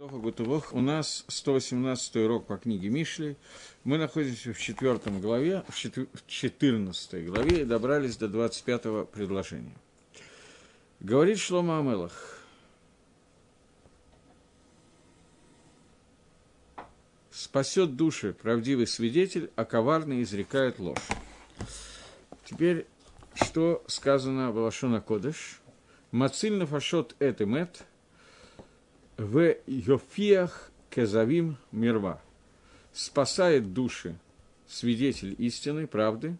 У нас 118 урок по книге Мишли. Мы находимся в четвертом главе, в 14 главе и добрались до 25 предложения. Говорит Шлома Амелах. Спасет души правдивый свидетель, а коварный изрекает ложь. Теперь, что сказано в Лашона Кодыш? Мациль нафашот эт эмет – в Йофиях Кезавим Мирва. Спасает души свидетель истины, правды,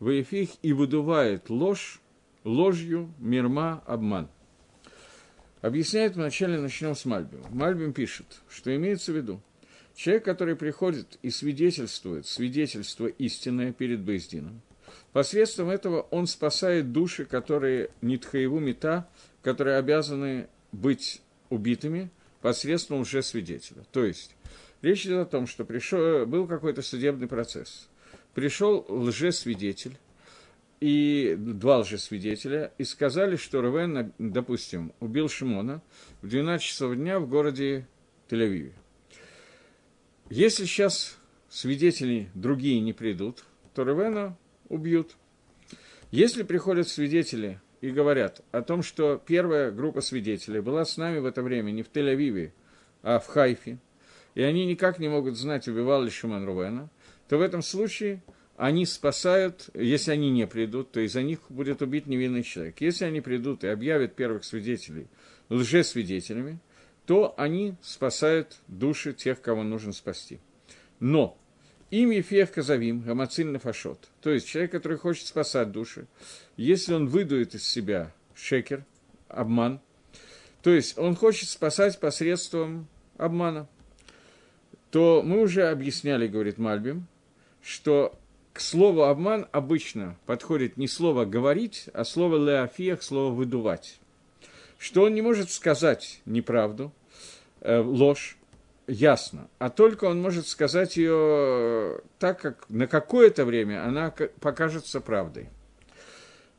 в Ефих и выдувает ложь, ложью, мирма, обман. Объясняет вначале, начнем с Мальбима. Мальбим пишет, что имеется в виду, человек, который приходит и свидетельствует свидетельство истинное перед Бездином, посредством этого он спасает души, которые нитхаеву мета, которые обязаны быть убитыми посредством лжесвидетеля. То есть, речь идет о том, что пришел, был какой-то судебный процесс. Пришел лжесвидетель, и два лжесвидетеля, и сказали, что Рувен, допустим, убил Шимона в 12 часов дня в городе Тель-Авиве. Если сейчас свидетели другие не придут, то Рувена убьют. Если приходят свидетели и говорят о том, что первая группа свидетелей была с нами в это время не в Тель-Авиве, а в Хайфе, и они никак не могут знать, убивал ли Шиман Рувена, то в этом случае они спасают, если они не придут, то из-за них будет убит невинный человек. Если они придут и объявят первых свидетелей лжесвидетелями, то они спасают души тех, кого нужно спасти. Но им Ефех Казавим, Гамациль Фашот, то есть человек, который хочет спасать души, если он выдует из себя шекер, обман, то есть он хочет спасать посредством обмана, то мы уже объясняли, говорит Мальбим, что к слову обман обычно подходит не слово говорить, а слово леофиях, слово выдувать. Что он не может сказать неправду, э, ложь, ясно, а только он может сказать ее так, как на какое-то время она покажется правдой.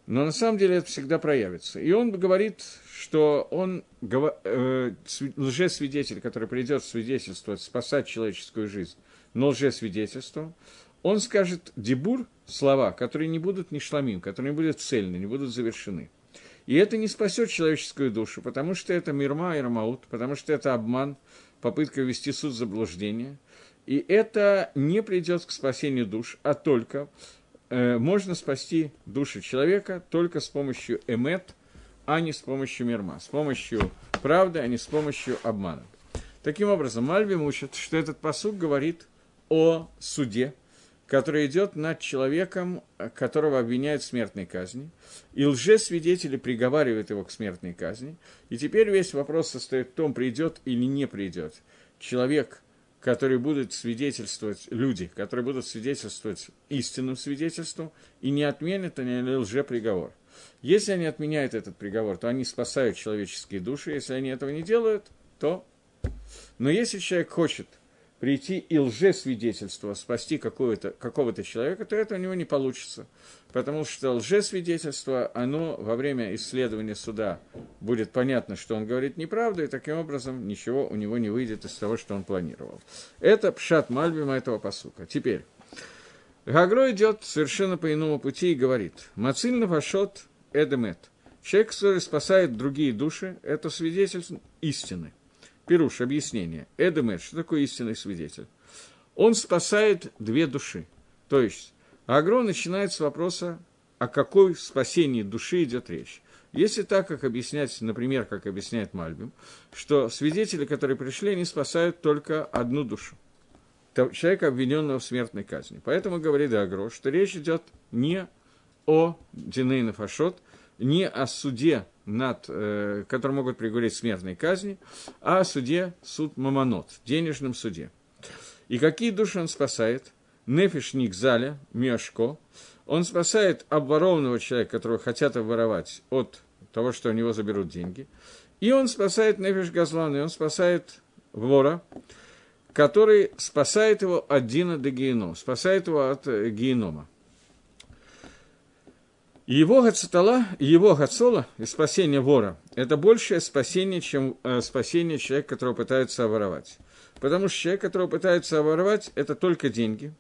Но на самом деле это всегда проявится. И он говорит, что он э, лжесвидетель, который придет свидетельствовать, спасать человеческую жизнь, но лжесвидетельством, он скажет дебур, слова, которые не будут ни шламим, которые не будут цельны, не будут завершены. И это не спасет человеческую душу, потому что это мирма и рамаут, потому что это обман, попытка ввести суд в заблуждение. И это не придет к спасению душ, а только э, можно спасти души человека только с помощью эмет, а не с помощью мирма, с помощью правды, а не с помощью обмана. Таким образом, Мальби учит, что этот посуд говорит о суде, который идет над человеком, которого обвиняют в смертной казни, и лжесвидетели приговаривают его к смертной казни. И теперь весь вопрос состоит в том, придет или не придет человек, который будет свидетельствовать, люди, которые будут свидетельствовать истинным свидетельством, и не отменят они лжеприговор. Если они отменяют этот приговор, то они спасают человеческие души, если они этого не делают, то... Но если человек хочет прийти и лжесвидетельство спасти какого-то, какого-то человека, то это у него не получится. Потому что лжесвидетельство, оно во время исследования суда будет понятно, что он говорит неправду, и таким образом ничего у него не выйдет из того, что он планировал. Это пшат Мальбима этого посука. Теперь. Гагро идет совершенно по иному пути и говорит, «Мацильна вашот эдемет». Человек, который спасает другие души, это свидетель истины. Пируш, объяснение. Эдемет, что такое истинный свидетель? Он спасает две души. То есть, Агро начинает с вопроса, о какой спасении души идет речь. Если так, как объяснять, например, как объясняет Мальбим, что свидетели, которые пришли, они спасают только одну душу. Человека, обвиненного в смертной казни. Поэтому говорит Агро, что речь идет не о Динейна Фашот, не о суде, над, э, который могут приговорить смертной казни, а о суде, суд Мамонот, денежном суде. И какие души он спасает? Нефиш Никзаля, Мешко. Он спасает обворованного человека, которого хотят обворовать, от того, что у него заберут деньги. И он спасает Нефиш Газлан, и он спасает вора, который спасает его от Дина до Генома, спасает его от э, Его гацатала, его гацола и спасение вора – это большее спасение, чем э, спасение человека, которого пытаются оборовать. Потому что человек, которого пытаются оборовать, это только деньги.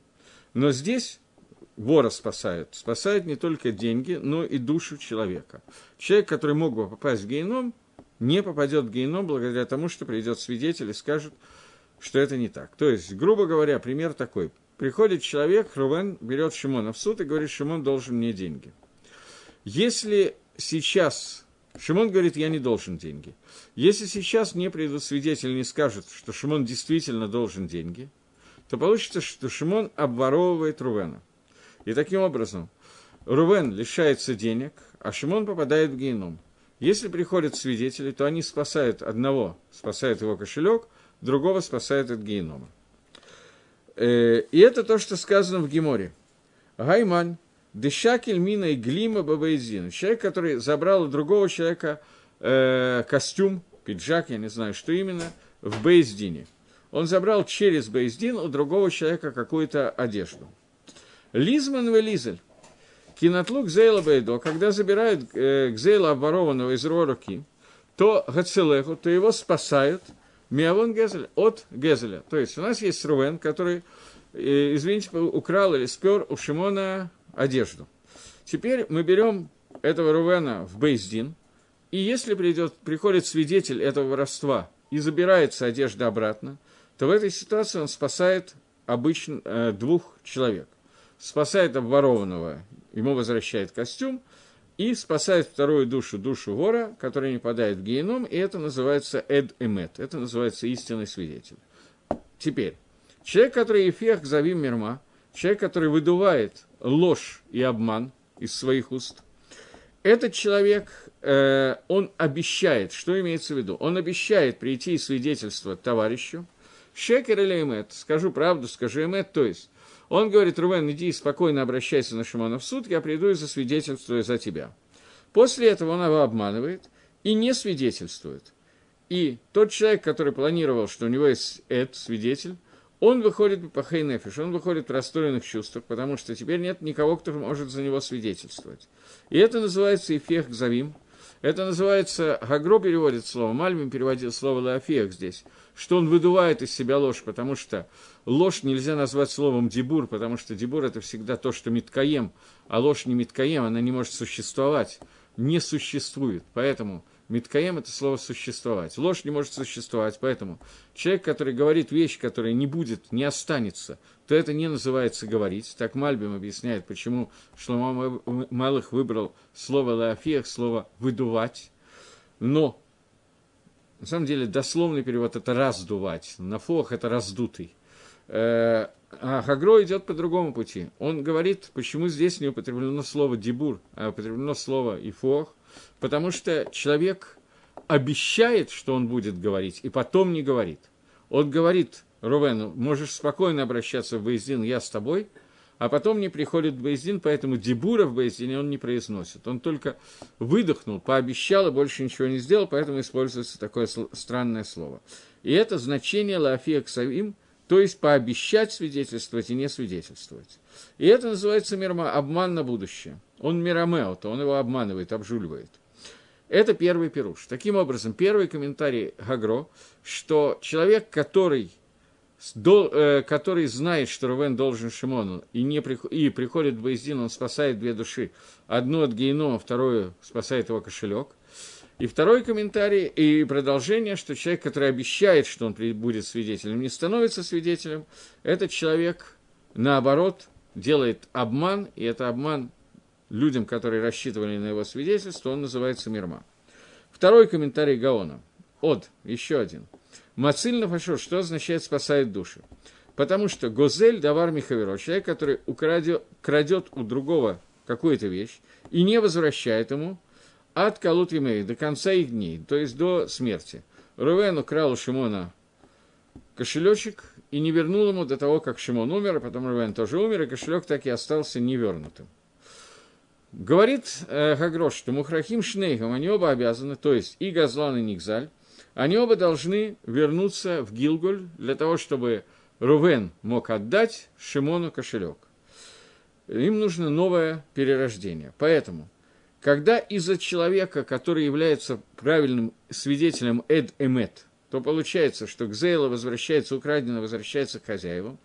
Но здесь вора спасают. Спасают не только деньги, но и душу человека. Человек, который мог бы попасть в геном, не попадет в геном благодаря тому, что придет свидетель и скажет, что это не так. То есть, грубо говоря, пример такой. Приходит человек, Рувен берет Шимона в суд и говорит, Шимон должен мне деньги. Если сейчас Шимон говорит, я не должен деньги. Если сейчас мне придут свидетели не скажут, что Шимон действительно должен деньги, то получится, что Шимон обворовывает Рувена. И таким образом Рувен лишается денег, а Шимон попадает в геном. Если приходят свидетели, то они спасают одного, спасают его кошелек, другого спасают от генома. Э, и это то, что сказано в Геморе. Гаймань, Дешакель мина и глима бабаизин. Человек, который забрал у другого человека э, костюм, пиджак, я не знаю, что именно, в Бейздине. Он забрал через Бейздин у другого человека какую-то одежду. Лизман Велизель. Кинотлук Зейла Бейдо, когда забирают э, Гзейла обворованного из его руки, то Гацелеху, то его спасают Миавон Гезель от Гезеля. То есть у нас есть Рувен, который, э, извините, украл или спер у Шимона одежду. Теперь мы берем этого Рувена в Бейздин, и если придет, приходит свидетель этого воровства и забирается одежда обратно, то в этой ситуации он спасает обычно э, двух человек. Спасает обворованного, ему возвращает костюм, и спасает вторую душу, душу вора, который не падает в геном, и это называется эд эмет, это называется истинный свидетель. Теперь, человек, который эфех завим мирма, человек, который выдувает ложь и обман из своих уст, этот человек, э, он обещает, что имеется в виду? Он обещает прийти и свидетельствовать товарищу, шекер или эмет, скажу правду, скажу эмет, то есть, он говорит, Рувен, иди спокойно обращайся на Шимона в суд, я приду и засвидетельствую за тебя. После этого он его обманывает и не свидетельствует. И тот человек, который планировал, что у него есть этот свидетель, он выходит по хейнефиш, он выходит в расстроенных чувствах, потому что теперь нет никого, кто может за него свидетельствовать. И это называется эффект завим. Это называется, Гагро переводит слово, Мальмин переводил слово лаофех здесь, что он выдувает из себя ложь, потому что ложь нельзя назвать словом дебур, потому что дебур это всегда то, что миткаем, а ложь не миткаем, она не может существовать, не существует. Поэтому Миткаем – это слово «существовать». Ложь не может существовать, поэтому человек, который говорит вещь, которая не будет, не останется, то это не называется говорить. Так Мальбим объясняет, почему Шлома Малых выбрал слово «лаофех», слово «выдувать». Но, на самом деле, дословный перевод – это «раздувать». Нафох – это «раздутый». Э, а Хагро идет по другому пути. Он говорит, почему здесь не употреблено слово «дебур», а употреблено слово «ифох», Потому что человек обещает, что он будет говорить, и потом не говорит. Он говорит Рувену, можешь спокойно обращаться в Бейздин, я с тобой, а потом не приходит в Бейздин, поэтому дебура в Бейздине он не произносит. Он только выдохнул, пообещал и больше ничего не сделал, поэтому используется такое странное слово. И это значение лафия ксавим, то есть пообещать свидетельствовать и не свидетельствовать. И это называется мирма, обман на будущее. Он мирамео, то он его обманывает, обжуливает. Это первый пируш. Таким образом, первый комментарий Гагро, что человек, который, э, который знает, что Рувен должен Шимону, и, не, и приходит в Боездин, он спасает две души. Одну от генома, вторую спасает его кошелек. И второй комментарий и продолжение, что человек, который обещает, что он будет свидетелем, не становится свидетелем, этот человек, наоборот, делает обман, и это обман людям, которые рассчитывали на его свидетельство, он называется мирма. Второй комментарий Гаона. От, еще один. Мациль нафашор, что означает спасает души? Потому что Гозель Давар Михаверо, человек, который украдет, крадет у другого какую-то вещь и не возвращает ему, от Калут Емей, до конца их дней, то есть до смерти. Рувен украл у Шимона кошелечек и не вернул ему до того, как Шимон умер, а потом Рувен тоже умер, и кошелек так и остался невернутым. Говорит э, Хагрош, что Мухрахим Шнейхам, они оба обязаны, то есть и Газлан, и Нигзаль, они оба должны вернуться в Гилголь для того, чтобы Рувен мог отдать Шимону кошелек. Им нужно новое перерождение. Поэтому когда из-за человека, который является правильным свидетелем Эд Эмет, то получается, что Гзейла возвращается, украденно возвращается к хозяевам,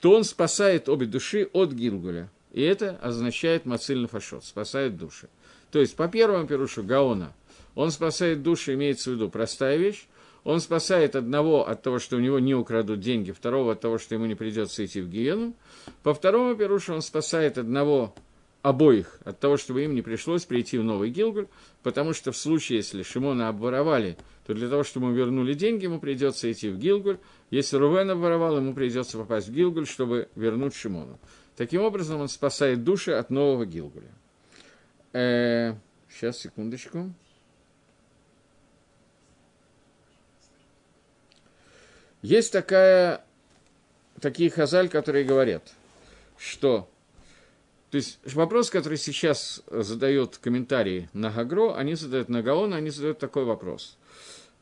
то он спасает обе души от Гилгуля. И это означает Мациль Нафашот, спасает души. То есть, по первому пирушу Гаона, он спасает души, имеется в виду простая вещь, он спасает одного от того, что у него не украдут деньги, второго от того, что ему не придется идти в гиену. По второму пирушу он спасает одного обоих от того, чтобы им не пришлось прийти в Новый Гилгуль, потому что в случае, если Шимона обворовали, то для того, чтобы ему вернули деньги, ему придется идти в Гилгуль. Если Рувен обворовал, ему придется попасть в Гилгуль, чтобы вернуть Шимону. Таким образом, он спасает души от нового Гилгуля. Э, сейчас, секундочку. Есть такая, такие хазаль, которые говорят, что то есть вопрос, который сейчас задает комментарии на Гагро, они задают на Гаона, они задают такой вопрос,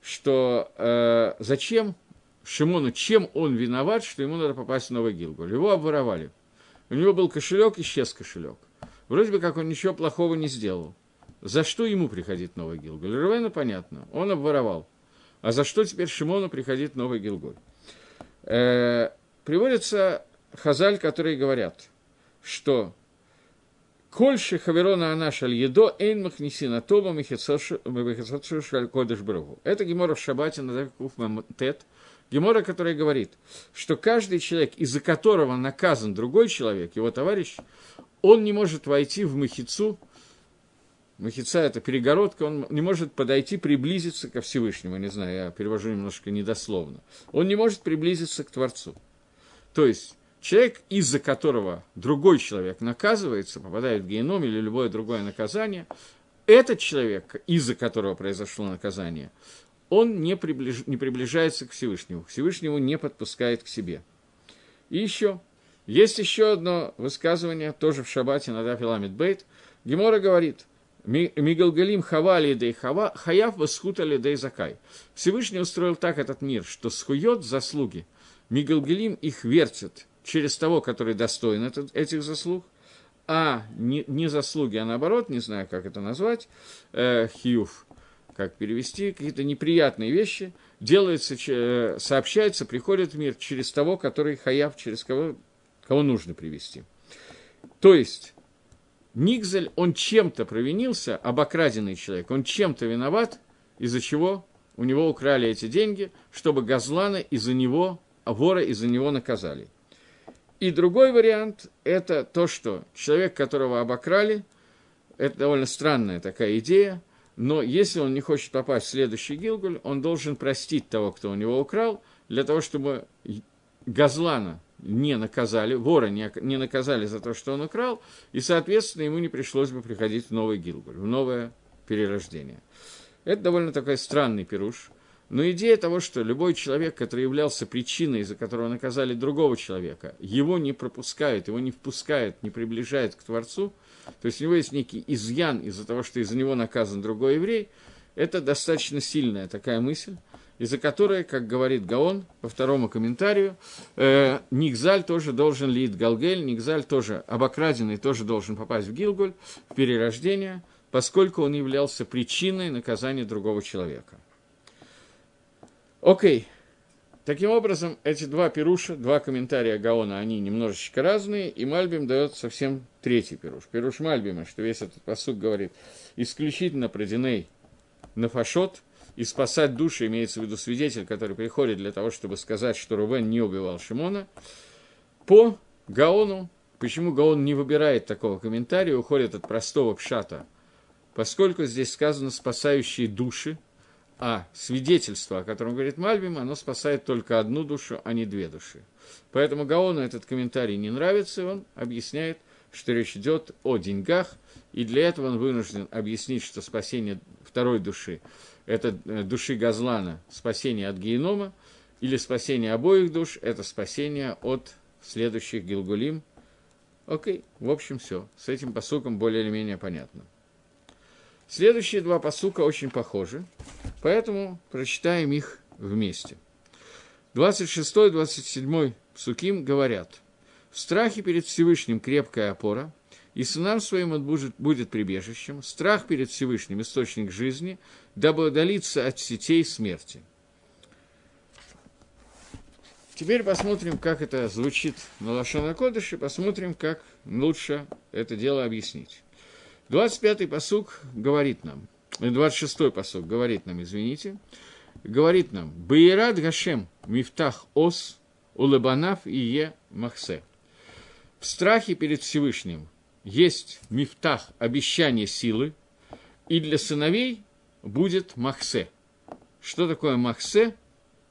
что э, зачем Шимону, чем он виноват, что ему надо попасть в Новый Гилгуль? Его обворовали. У него был кошелек, исчез кошелек. Вроде бы как он ничего плохого не сделал. За что ему приходит Новый Гилгуль? Рувену понятно, он обворовал. А за что теперь Шимону приходит Новый Гилгуль? Э, приводится хазаль, которые говорят, что Кольши хаверона анаша едо эйн махнисина тоба мехицошу шаль кодыш брагу. Это гемора в шабате на тет. Гемора, которая говорит, что каждый человек, из-за которого наказан другой человек, его товарищ, он не может войти в махицу, Махица – это перегородка, он не может подойти, приблизиться ко Всевышнему. Не знаю, я перевожу немножко недословно. Он не может приблизиться к Творцу. То есть, человек, из-за которого другой человек наказывается, попадает в геном или любое другое наказание, этот человек, из-за которого произошло наказание, он не, приближ... не приближается к Всевышнему, Всевышнему не подпускает к себе. И еще, есть еще одно высказывание, тоже в Шабате на Дафиламид Бейт. Гемора говорит, Мигалгалим хавали дей хава, хаяв восхутали дей закай. Всевышний устроил так этот мир, что схует заслуги. Мигалгалим их вертит через того, который достоин этих заслуг, а не, не заслуги, а наоборот, не знаю, как это назвать, э, хьюф, как перевести, какие-то неприятные вещи, делаются, э, сообщаются, приходят в мир через того, который хаяв, через кого, кого нужно привести. То есть, Нигзель, он чем-то провинился, обокраденный человек, он чем-то виноват, из-за чего у него украли эти деньги, чтобы Газлана из-за него, вора из-за него наказали. И другой вариант – это то, что человек, которого обокрали, это довольно странная такая идея, но если он не хочет попасть в следующий Гилгуль, он должен простить того, кто у него украл, для того, чтобы Газлана не наказали, вора не, наказали за то, что он украл, и, соответственно, ему не пришлось бы приходить в новый Гилгуль, в новое перерождение. Это довольно такой странный пируш. Но идея того, что любой человек, который являлся причиной, из-за которого наказали другого человека, его не пропускают, его не впускают, не приближают к Творцу, то есть у него есть некий изъян из-за того, что из-за него наказан другой еврей, это достаточно сильная такая мысль, из-за которой, как говорит Гаон по второму комментарию, э, Никзаль тоже должен лить Галгель, Никзаль тоже обокраденный тоже должен попасть в Гилгуль, в перерождение, поскольку он являлся причиной наказания другого человека. Окей. Таким образом, эти два пируша, два комментария Гаона, они немножечко разные, и Мальбим дает совсем третий пируш. Пируш Мальбима, что весь этот посуд говорит исключительно про Диней Нафашот, и спасать души, имеется в виду свидетель, который приходит для того, чтобы сказать, что Рубен не убивал Шимона, по Гаону, почему Гаон не выбирает такого комментария, уходит от простого пшата, поскольку здесь сказано «спасающие души», а свидетельство, о котором говорит Мальбим, оно спасает только одну душу, а не две души. Поэтому Гаону этот комментарий не нравится, и он объясняет, что речь идет о деньгах, и для этого он вынужден объяснить, что спасение второй души – это э, души Газлана, спасение от генома, или спасение обоих душ – это спасение от следующих Гилгулим. Окей, в общем, все. С этим посуком более или менее понятно. Следующие два посука очень похожи, поэтому прочитаем их вместе. 26-27 псуким говорят, «В страхе перед Всевышним крепкая опора, и сынам своим он будет, будет прибежищем, страх перед Всевышним – источник жизни, дабы удалиться от сетей смерти. Теперь посмотрим, как это звучит на Лашона Кодыше, посмотрим, как лучше это дело объяснить. 25-й посук говорит нам, 26-й посук говорит нам, извините, говорит нам, «Баират Гашем мифтах ос улыбанав и е махсе». В страхе перед Всевышним есть мифтах, обещание силы, и для сыновей будет махсе. Что такое махсе?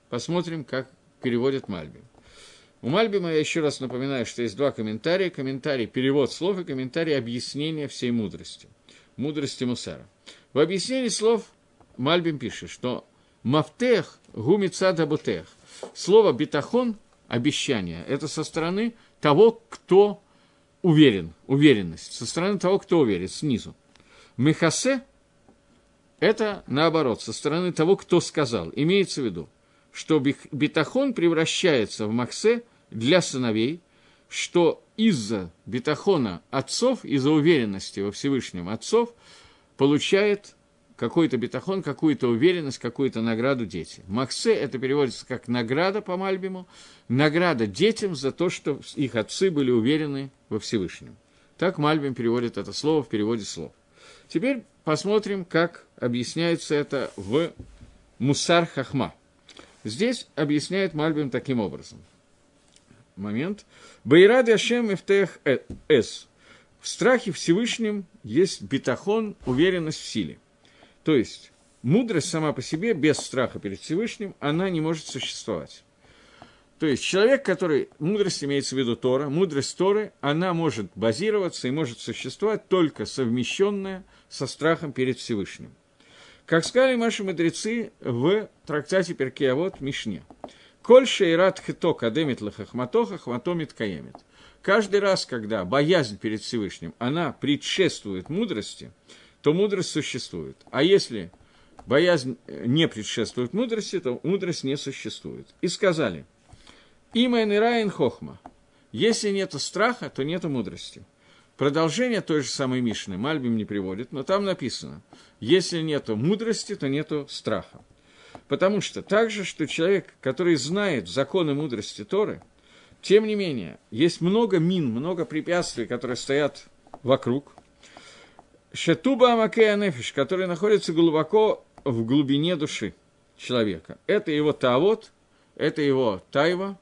Посмотрим, как переводит Мальбим. У Мальбима я еще раз напоминаю, что есть два комментария. Комментарий перевод слов и комментарий объяснения всей мудрости. Мудрости Мусара. В объяснении слов Мальбим пишет, что мафтех гумица дабутех. Слово битахон, обещание, это со стороны того, кто уверен, уверенность, со стороны того, кто уверен, снизу. Мехасе – это наоборот, со стороны того, кто сказал. Имеется в виду, что битахон превращается в Максе для сыновей, что из-за битахона отцов, из-за уверенности во Всевышнем отцов, получает какой-то битахон, какую-то уверенность, какую-то награду дети. Максе это переводится как награда по Мальбиму, награда детям за то, что их отцы были уверены во Всевышнем. Так Мальбим переводит это слово в переводе слов. Теперь посмотрим, как объясняется это в Мусар Хахма – Здесь объясняет Мальбим таким образом. Момент. Байрад Яшем Эфтех С. В страхе Всевышнем есть бетахон, уверенность в силе. То есть, мудрость сама по себе, без страха перед Всевышним, она не может существовать. То есть, человек, который, мудрость имеется в виду Тора, мудрость Торы, она может базироваться и может существовать только совмещенная со страхом перед Всевышним. Как сказали наши мудрецы в трактате Перкеавод Мишне. Коль шейрат хито кадемит лахахмато, хахматомит каемит. Каждый раз, когда боязнь перед Всевышним, она предшествует мудрости, то мудрость существует. А если боязнь не предшествует мудрости, то мудрость не существует. И сказали, имя Нираин Хохма, если нет страха, то нет мудрости. Продолжение той же самой Мишны Мальбим не приводит, но там написано, если нет мудрости, то нет страха. Потому что так же, что человек, который знает законы мудрости Торы, тем не менее, есть много мин, много препятствий, которые стоят вокруг. Шатуба Амакея Нефиш, который находится глубоко в глубине души человека. Это его Таавот, это его Тайва,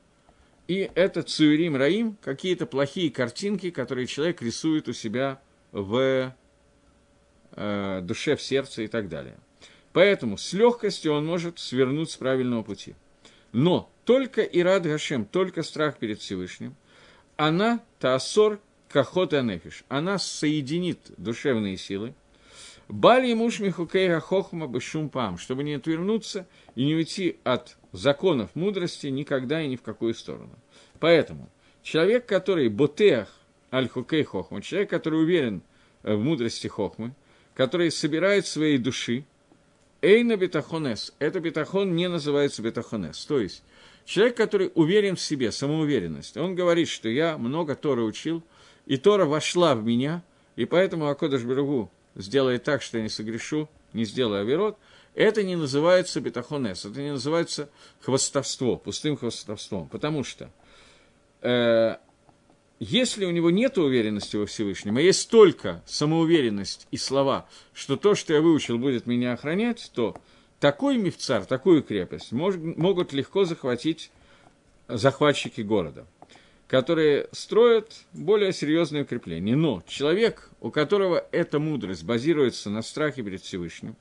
и это Цуирим Раим, какие-то плохие картинки, которые человек рисует у себя в э, душе, в сердце и так далее. Поэтому с легкостью он может свернуть с правильного пути. Но только Ирад Гашем, только страх перед Всевышним, она, Таасор, Кахот Анефиш, она соединит душевные силы, Бали муж Михукейра Хохма Бешум Пам, чтобы не отвернуться и не уйти от законов мудрости никогда и ни в какую сторону. Поэтому человек, который ботеах аль-хукей хохма, человек, который уверен в мудрости хохмы, который собирает своей души, эйна бетахонес, это бетахон не называется бетахонес, то есть человек, который уверен в себе, самоуверенность, он говорит, что я много Тора учил, и Тора вошла в меня, и поэтому Акодыш Берегу сделает так, что я не согрешу, не сделаю оверот, это не называется бетахонес, это не называется хвостовство, пустым хвостовством, потому что э, если у него нет уверенности во Всевышнем, а есть только самоуверенность и слова, что то, что я выучил, будет меня охранять, то такой мифцар, такую крепость мож, могут легко захватить захватчики города, которые строят более серьезные укрепления. Но человек, у которого эта мудрость базируется на страхе перед Всевышним,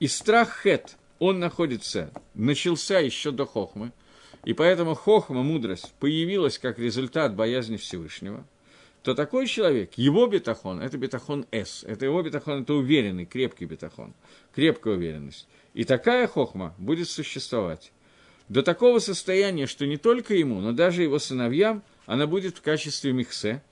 и страх хет, он находится, начался еще до хохмы, и поэтому хохма, мудрость, появилась как результат боязни Всевышнего, то такой человек, его бетахон, это бетахон С, это его бетахон, это уверенный, крепкий бетахон, крепкая уверенность. И такая хохма будет существовать до такого состояния, что не только ему, но даже его сыновьям она будет в качестве михсе.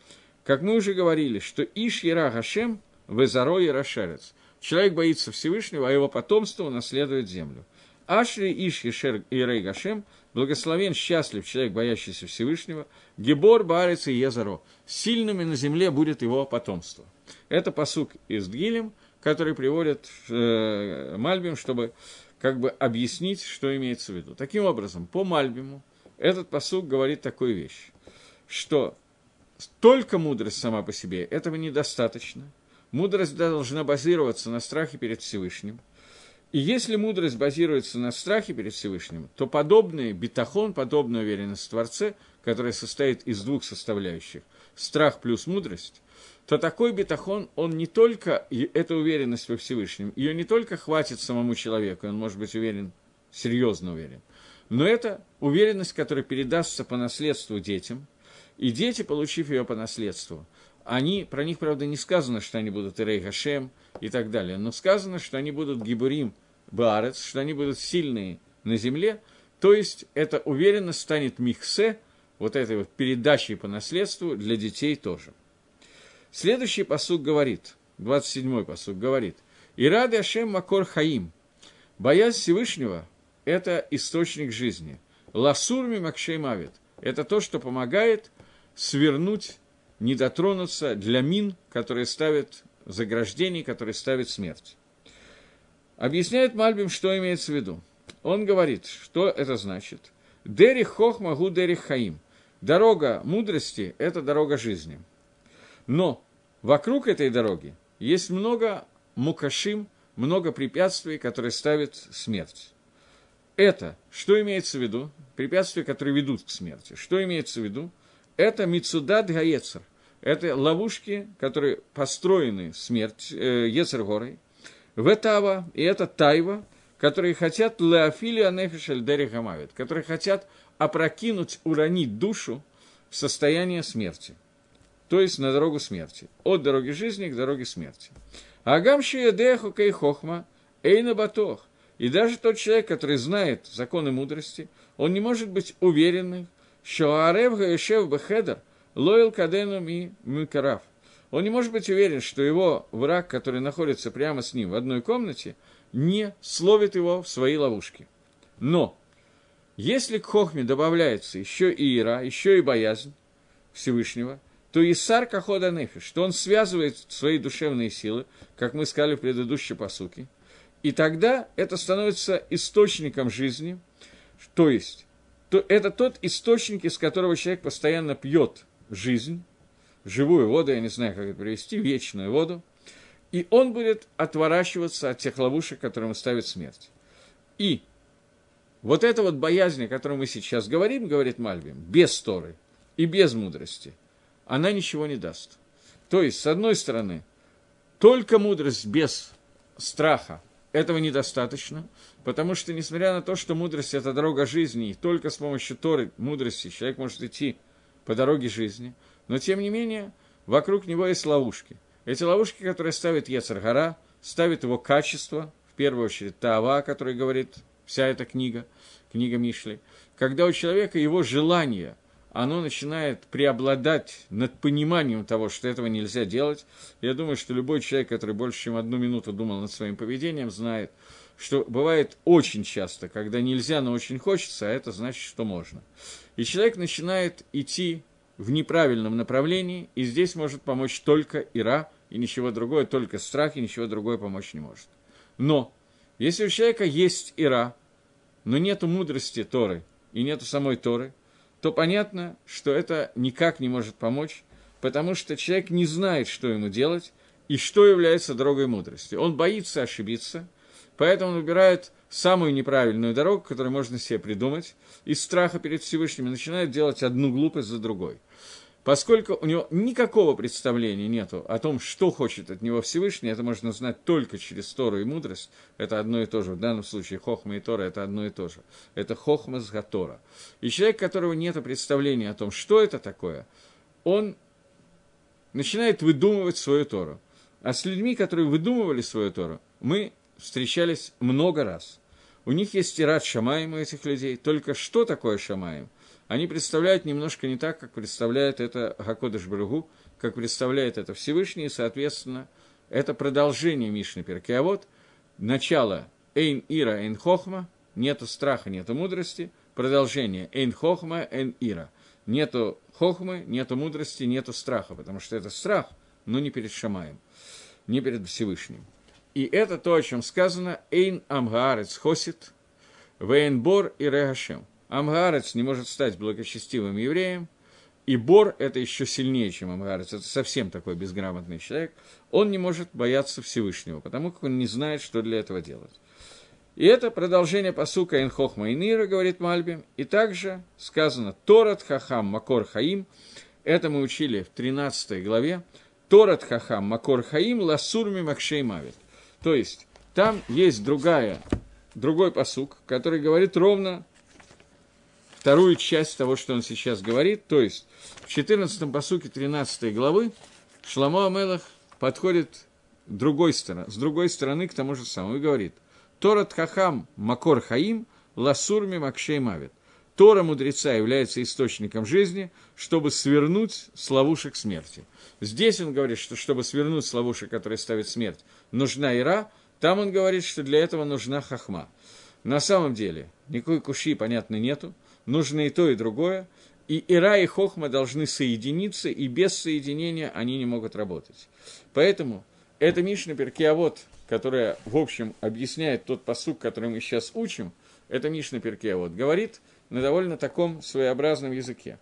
Как мы уже говорили, что Иш Ера Гашем, Везаро и Рашерец – Человек боится Всевышнего, а его потомство наследует землю. Ашри Иш Ешер Ирей Гашем, благословен, счастлив человек, боящийся Всевышнего, Гебор, Барец и Езаро, сильными на земле будет его потомство. Это посук из Дгилем, который приводит э, Мальбим, чтобы как бы объяснить, что имеется в виду. Таким образом, по Мальбиму этот посук говорит такую вещь, что только мудрость сама по себе этого недостаточно. Мудрость должна базироваться на страхе перед Всевышним – и если мудрость базируется на страхе перед Всевышним, то подобный бетахон, подобная уверенность в Творце, которая состоит из двух составляющих, страх плюс мудрость, то такой бетахон, он не только, эта уверенность во Всевышнем, ее не только хватит самому человеку, он может быть уверен, серьезно уверен, но это уверенность, которая передастся по наследству детям, и дети, получив ее по наследству, они, про них, правда, не сказано, что они будут Ирей Гашем и так далее, но сказано, что они будут Гибурим Баарец, что они будут сильные на земле, то есть эта уверенность станет михсе, вот этой вот передачей по наследству для детей тоже. Следующий посуд говорит, 27-й посуд говорит, «Ирады Ашем Макор Хаим» – «Боязнь Всевышнего – это источник жизни». «Ласурми Макшей Мавит» – это то, что помогает свернуть не дотронуться для мин, которые ставят заграждений, которые ставят смерть. Объясняет Мальбим, что имеется в виду. Он говорит, что это значит. Дерих хох могу дерих хаим. Дорога мудрости – это дорога жизни. Но вокруг этой дороги есть много мукашим, много препятствий, которые ставят смерть. Это, что имеется в виду? Препятствия, которые ведут к смерти. Что имеется в виду? Это Мицудат Гаецер. Это ловушки, которые построены смерть э, Ецергорой. Ветава, и это Тайва, которые хотят Леофилия Нефишель Дерихамавит, которые хотят опрокинуть, уронить душу в состояние смерти. То есть на дорогу смерти. От дороги жизни к дороге смерти. Агамшия Деху Кейхохма Эйна Батох. И даже тот человек, который знает законы мудрости, он не может быть уверенным, что Арев Гаешев Бехедер – Лойл Кадену Ми Микараф. Он не может быть уверен, что его враг, который находится прямо с ним в одной комнате, не словит его в свои ловушки. Но если к хохме добавляется еще и ира, еще и боязнь Всевышнего, то Исар Кахода Нефиш, что он связывает свои душевные силы, как мы сказали в предыдущей посуке, и тогда это становится источником жизни, то есть то это тот источник, из которого человек постоянно пьет жизнь, живую воду, я не знаю, как это привести, вечную воду, и он будет отворачиваться от тех ловушек, которые ему ставит смерть. И вот эта вот боязнь, о которой мы сейчас говорим, говорит Мальбим, без Торы и без мудрости, она ничего не даст. То есть, с одной стороны, только мудрость без страха, этого недостаточно, потому что, несмотря на то, что мудрость – это дорога жизни, и только с помощью Торы, мудрости, человек может идти по дороге жизни, но тем не менее вокруг него есть ловушки. Эти ловушки, которые ставит Ецаргара, ставит его качество, в первую очередь Таава, о которой говорит вся эта книга, книга Мишли, когда у человека его желание, оно начинает преобладать над пониманием того, что этого нельзя делать. Я думаю, что любой человек, который больше, чем одну минуту думал над своим поведением, знает, что бывает очень часто, когда нельзя, но очень хочется, а это значит, что можно. И человек начинает идти в неправильном направлении, и здесь может помочь только Ира, и ничего другое, только страх, и ничего другое помочь не может. Но, если у человека есть Ира, но нету мудрости Торы, и нету самой Торы, то понятно, что это никак не может помочь, потому что человек не знает, что ему делать, и что является дорогой мудрости. Он боится ошибиться – Поэтому он выбирает самую неправильную дорогу, которую можно себе придумать, из страха перед Всевышним и начинает делать одну глупость за другой. Поскольку у него никакого представления нету о том, что хочет от него Всевышний, это можно знать только через Тору и мудрость, это одно и то же. В данном случае Хохма и Тора – это одно и то же. Это Хохма с Гатора. И человек, у которого нет представления о том, что это такое, он начинает выдумывать свою Тору. А с людьми, которые выдумывали свою Тору, мы встречались много раз. У них есть тират Шамаем у этих людей. Только что такое Шамаем? Они представляют немножко не так, как представляет это Гакодыш Брагу, как представляет это Всевышний, и, соответственно, это продолжение Мишны Перкеавод, начало Эйн Ира Эйн Хохма, нету страха, нету мудрости. Продолжение. Эйн хохма, эйн ира. Нету хохмы, нету мудрости, нету страха, потому что это страх, но не перед Шамаем, не перед Всевышним. И это то, о чем сказано «Эйн амгаарец хосит, вейн бор и регашем». Амгаарец не может стать благочестивым евреем, и Бор – это еще сильнее, чем Амгарец, это совсем такой безграмотный человек, он не может бояться Всевышнего, потому как он не знает, что для этого делать. И это продолжение посука Энхохма и Нира, говорит Мальбим, и также сказано Торат Хахам Макор Хаим, это мы учили в 13 главе, Торат Хахам Макор Хаим Ласурми Макшей Мавит. То есть, там есть другая, другой посук, который говорит ровно вторую часть того, что он сейчас говорит. То есть, в 14 посуке 13 главы Шламо Амелах подходит другой стороны, с другой стороны к тому же самому и говорит «Торат хахам макор хаим ласурми макшей мавит». Тора мудреца является источником жизни, чтобы свернуть с ловушек смерти. Здесь он говорит, что чтобы свернуть с ловушек, которые ставят смерть, нужна ира, там он говорит, что для этого нужна хахма. На самом деле, никакой куши, понятно, нету, нужно и то, и другое, и Ира и Хохма должны соединиться, и без соединения они не могут работать. Поэтому эта Мишна Перкеавод, которая, в общем, объясняет тот посук, который мы сейчас учим, это Мишна Перкеавод, говорит на довольно таком своеобразном языке.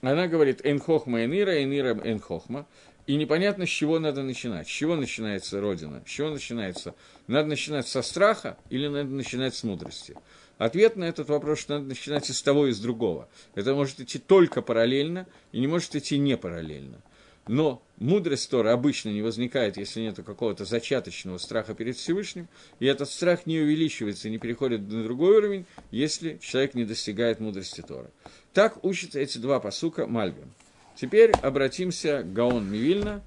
Она говорит «эн хохма энира, энира эн хохма», и непонятно, с чего надо начинать. С чего начинается Родина? С чего начинается? Надо начинать со страха или надо начинать с мудрости? Ответ на этот вопрос, что надо начинать и с того, и с другого. Это может идти только параллельно и не может идти не параллельно. Но мудрость Тора обычно не возникает, если нет какого-то зачаточного страха перед Всевышним, и этот страх не увеличивается, не переходит на другой уровень, если человек не достигает мудрости Тора. Так учатся эти два посука Мальбим. Теперь обратимся к Гаон Мивильна.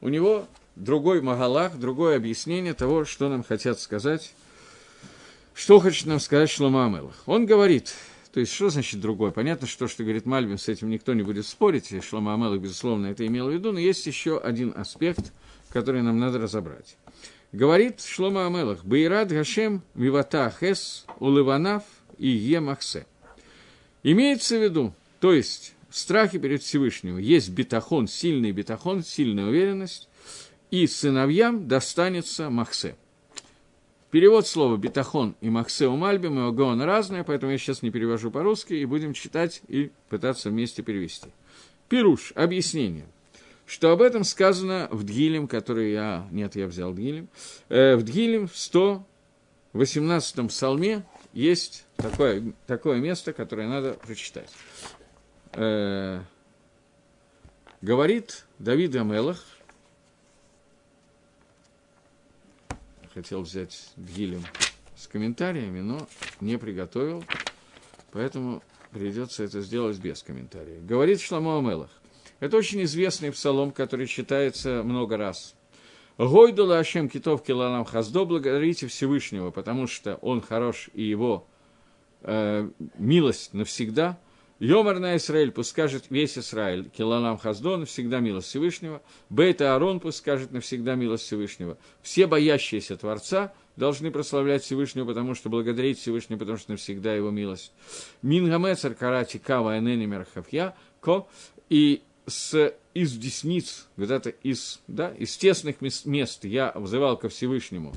У него другой Магалах, другое объяснение того, что нам хотят сказать что хочет нам сказать Шлома Амелах? Он говорит, то есть, что значит другой? Понятно, что, что говорит Мальбим, с этим никто не будет спорить, и Шлома Амелах, безусловно, это имел в виду, но есть еще один аспект, который нам надо разобрать. Говорит Шлома Амелах, «Бейрат Гашем Мивата Хес Уливанав и Емахсе». Имеется в виду, то есть, в страхе перед Всевышним есть бетахон, сильный бетахон, сильная уверенность, и сыновьям достанется Махсе – Перевод слова «бетахон» и «махсеу мальбим» и «огон» разные, поэтому я сейчас не перевожу по-русски и будем читать и пытаться вместе перевести. Пируш, объяснение, что об этом сказано в Дгилем, который я... Нет, я взял Дгилем. Э, в Дгилем в 118-м псалме есть такое, такое место, которое надо прочитать. Э, говорит Давид Амелах – хотел взять Гилем с комментариями, но не приготовил, поэтому придется это сделать без комментариев. Говорит Шламо Амелах. Это очень известный псалом, который читается много раз. Гойдула Ашем Китов Килалам Хаздо, благодарите Всевышнего, потому что он хорош и его э, милость навсегда – Йомар на Израиль, пусть скажет весь Израиль, Килалам Хаздон, всегда милость Всевышнего, Бейт Аарон, пусть скажет навсегда милость Всевышнего. Все боящиеся Творца должны прославлять Всевышнего, потому что благодарить Всевышнего, потому что навсегда его милость. Мингамецар Карати Кава Энени Мерхавья, Ко, и с, из десниц, когда-то из, да, из тесных мест я взывал ко Всевышнему,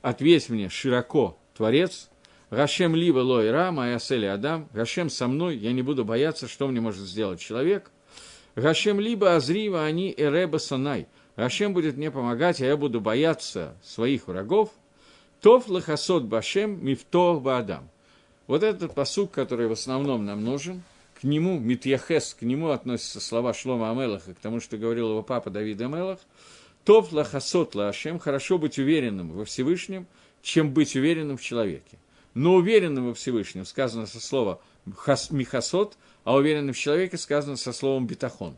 ответь мне широко, Творец, Гашем либо лой рама, ясели адам, Гашем со мной, я не буду бояться, что мне может сделать человек. Гашем либо азрива они эреба санай, Гашем будет мне помогать, а я буду бояться своих врагов. Тов лахасот башем мифтов баадам. Вот этот посук, который в основном нам нужен, к нему, Митьяхес, к нему относятся слова Шлома Амелаха, к тому, что говорил его папа Давид Амелах. Тов лахасот лашем, хорошо быть уверенным во Всевышнем, чем быть уверенным в человеке но уверенным во Всевышнем сказано со слова михасот, а уверенным в человеке сказано со словом битахон.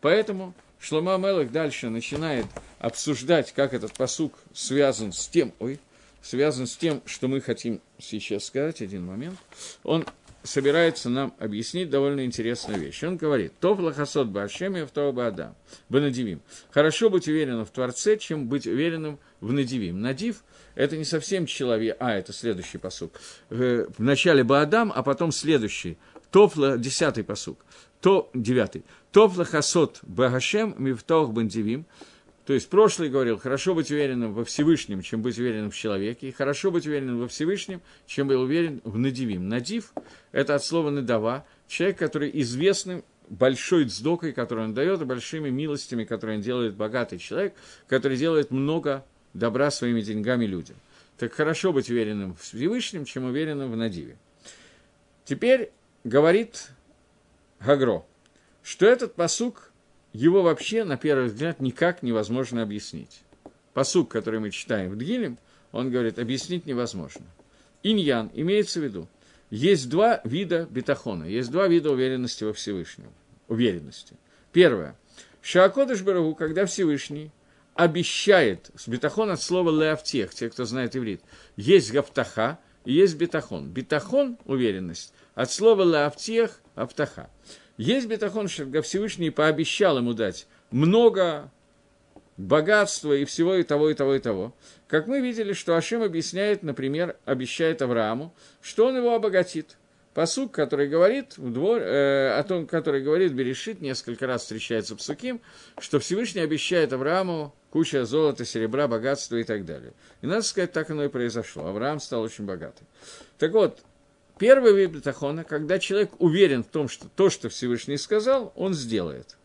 Поэтому Шлома Мелах дальше начинает обсуждать, как этот посук связан с тем, ой, связан с тем, что мы хотим сейчас сказать, один момент. Он собирается нам объяснить довольно интересную вещь. Он говорит, «Тов лахасот баашем и втова баадам, бенадивим». Хорошо быть уверенным в Творце, чем быть уверенным в надивим. Надив – это не совсем человек, а, это следующий посук. В начале баадам, а потом следующий. Топла, десятый посук. То, девятый. Топла хасот багашем мивтох бандивим. То есть прошлый говорил, хорошо быть уверенным во Всевышнем, чем быть уверенным в человеке, и хорошо быть уверенным во Всевышнем, чем быть уверен в надивим. Надив – это от слова надава, человек, который известным большой дздокой, который он дает, и большими милостями, которые он делает богатый человек, который делает много добра своими деньгами людям. Так хорошо быть уверенным в Всевышнем, чем уверенным в Надиве. Теперь говорит Гагро, что этот посук его вообще, на первый взгляд, никак невозможно объяснить. Посук, который мы читаем в Дгилем, он говорит, объяснить невозможно. Иньян имеется в виду, есть два вида бетахона, есть два вида уверенности во Всевышнем. Уверенности. Первое. Шаакодыш Барагу, когда Всевышний обещает, с бетахон от слова леавтех, те, кто знает иврит, есть гафтаха и есть бетахон. Бетахон – уверенность, от слова леавтех – автаха. Есть бетахон, что Всевышний пообещал ему дать много богатства и всего и того, и того, и того. Как мы видели, что Ашим объясняет, например, обещает Аврааму, что он его обогатит. Посук, который говорит, в двор, э, о том, который говорит Берешит, несколько раз встречается псуким, что Всевышний обещает Аврааму куча золота, серебра, богатства и так далее. И надо сказать, так оно и произошло. Авраам стал очень богатым. Так вот, Первый вид бетахона, когда человек уверен в том, что то, что Всевышний сказал, он сделает.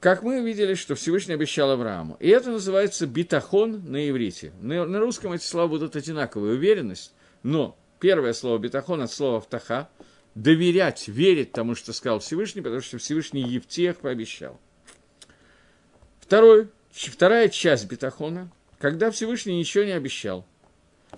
Как мы видели, что Всевышний обещал Аврааму. И это называется битахон на иврите. На, русском эти слова будут одинаковые. Уверенность, но первое слово битахон от слова втаха. Доверять, верить тому, что сказал Всевышний, потому что Всевышний Евтех пообещал. Второй, вторая часть битахона, когда Всевышний ничего не обещал.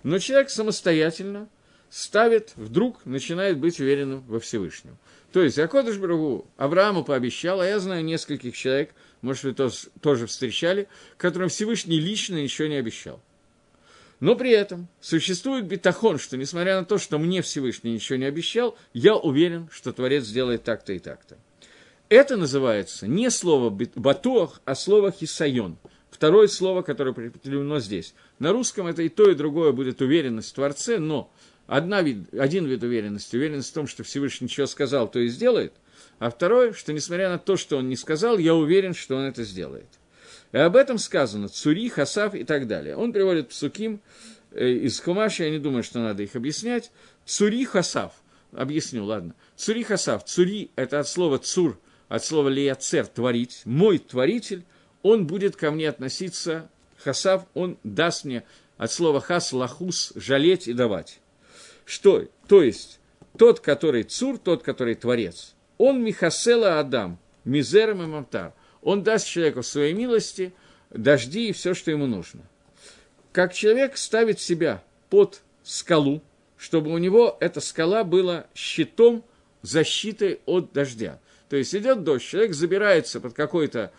Но человек самостоятельно – ставит, вдруг начинает быть уверенным во Всевышнем. То есть Акодыш Брагу Аврааму пообещал, а я знаю нескольких человек, может, вы тоже, встречали, которым Всевышний лично ничего не обещал. Но при этом существует бетахон, что несмотря на то, что мне Всевышний ничего не обещал, я уверен, что Творец сделает так-то и так-то. Это называется не слово батуах, а слово хисайон. Второе слово, которое прикреплено здесь. На русском это и то, и другое будет уверенность в Творце, но Одна вид, один вид уверенности, уверенность в том, что Всевышний ничего сказал, то и сделает, а второе, что несмотря на то, что он не сказал, я уверен, что он это сделает. И об этом сказано Цури, Хасав и так далее. Он приводит псуким э, из Хумаша, я не думаю, что надо их объяснять. Цури, Хасав. Объясню, ладно. Цури, Хасав. Цури – это от слова цур, от слова лияцер – творить. Мой творитель, он будет ко мне относиться, Хасав, он даст мне от слова хас, лахус, жалеть и давать. Что? То есть, тот, который цур, тот, который творец, он Михасела Адам, мизером и мамтар. Он даст человеку своей милости, дожди и все, что ему нужно. Как человек ставит себя под скалу, чтобы у него эта скала была щитом, защитой от дождя. То есть идет дождь, человек забирается под какой-то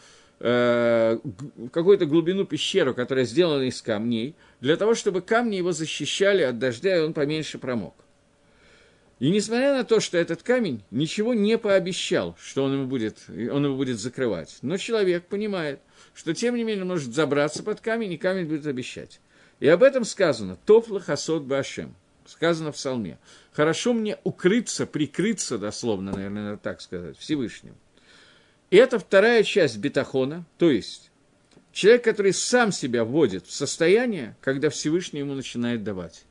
э, какую-то глубину пещеру, которая сделана из камней, для того, чтобы камни его защищали от дождя, и он поменьше промок. И несмотря на то, что этот камень ничего не пообещал, что он ему будет, он его будет закрывать, но человек понимает, что тем не менее может забраться под камень, и камень будет обещать. И об этом сказано «Тофла хасот башем», сказано в псалме. «Хорошо мне укрыться, прикрыться», дословно, наверное, так сказать, Всевышним. И это вторая часть бетахона, то есть человек, который сам себя вводит в состояние, когда Всевышний ему начинает давать.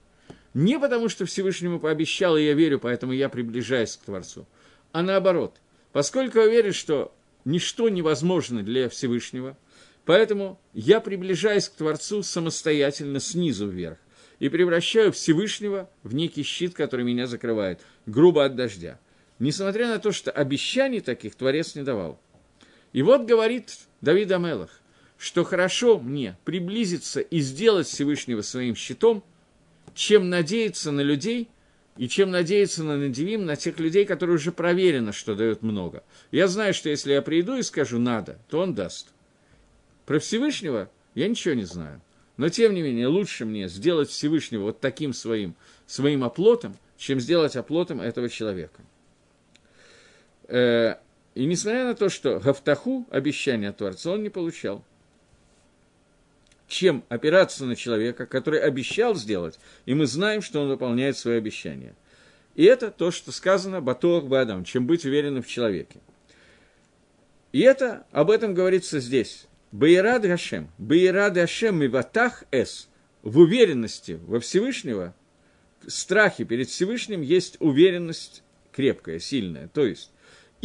Не потому, что Всевышнему пообещал, и я верю, поэтому я приближаюсь к Творцу, а наоборот, поскольку я верю, что ничто невозможно для Всевышнего, поэтому я приближаюсь к Творцу самостоятельно снизу вверх и превращаю Всевышнего в некий щит, который меня закрывает, грубо от дождя. Несмотря на то, что обещаний таких Творец не давал. И вот говорит Давид Амелах, что хорошо мне приблизиться и сделать Всевышнего своим щитом, чем надеяться на людей и чем надеяться на Надивим, на тех людей, которые уже проверено, что дают много. Я знаю, что если я приду и скажу «надо», то он даст. Про Всевышнего я ничего не знаю. Но, тем не менее, лучше мне сделать Всевышнего вот таким своим, своим оплотом, чем сделать оплотом этого человека. Э, и несмотря на то, что Гафтаху, обещание Творца, он не получал. Чем опираться на человека, который обещал сделать, и мы знаем, что он выполняет свои обещания. И это то, что сказано Батуах Бадам, чем быть уверенным в человеке. И это, об этом говорится здесь. Баирад Гашем, Баирад Гашем Миватах Эс. В уверенности во Всевышнего, в страхе перед Всевышним есть уверенность крепкая, сильная. То есть,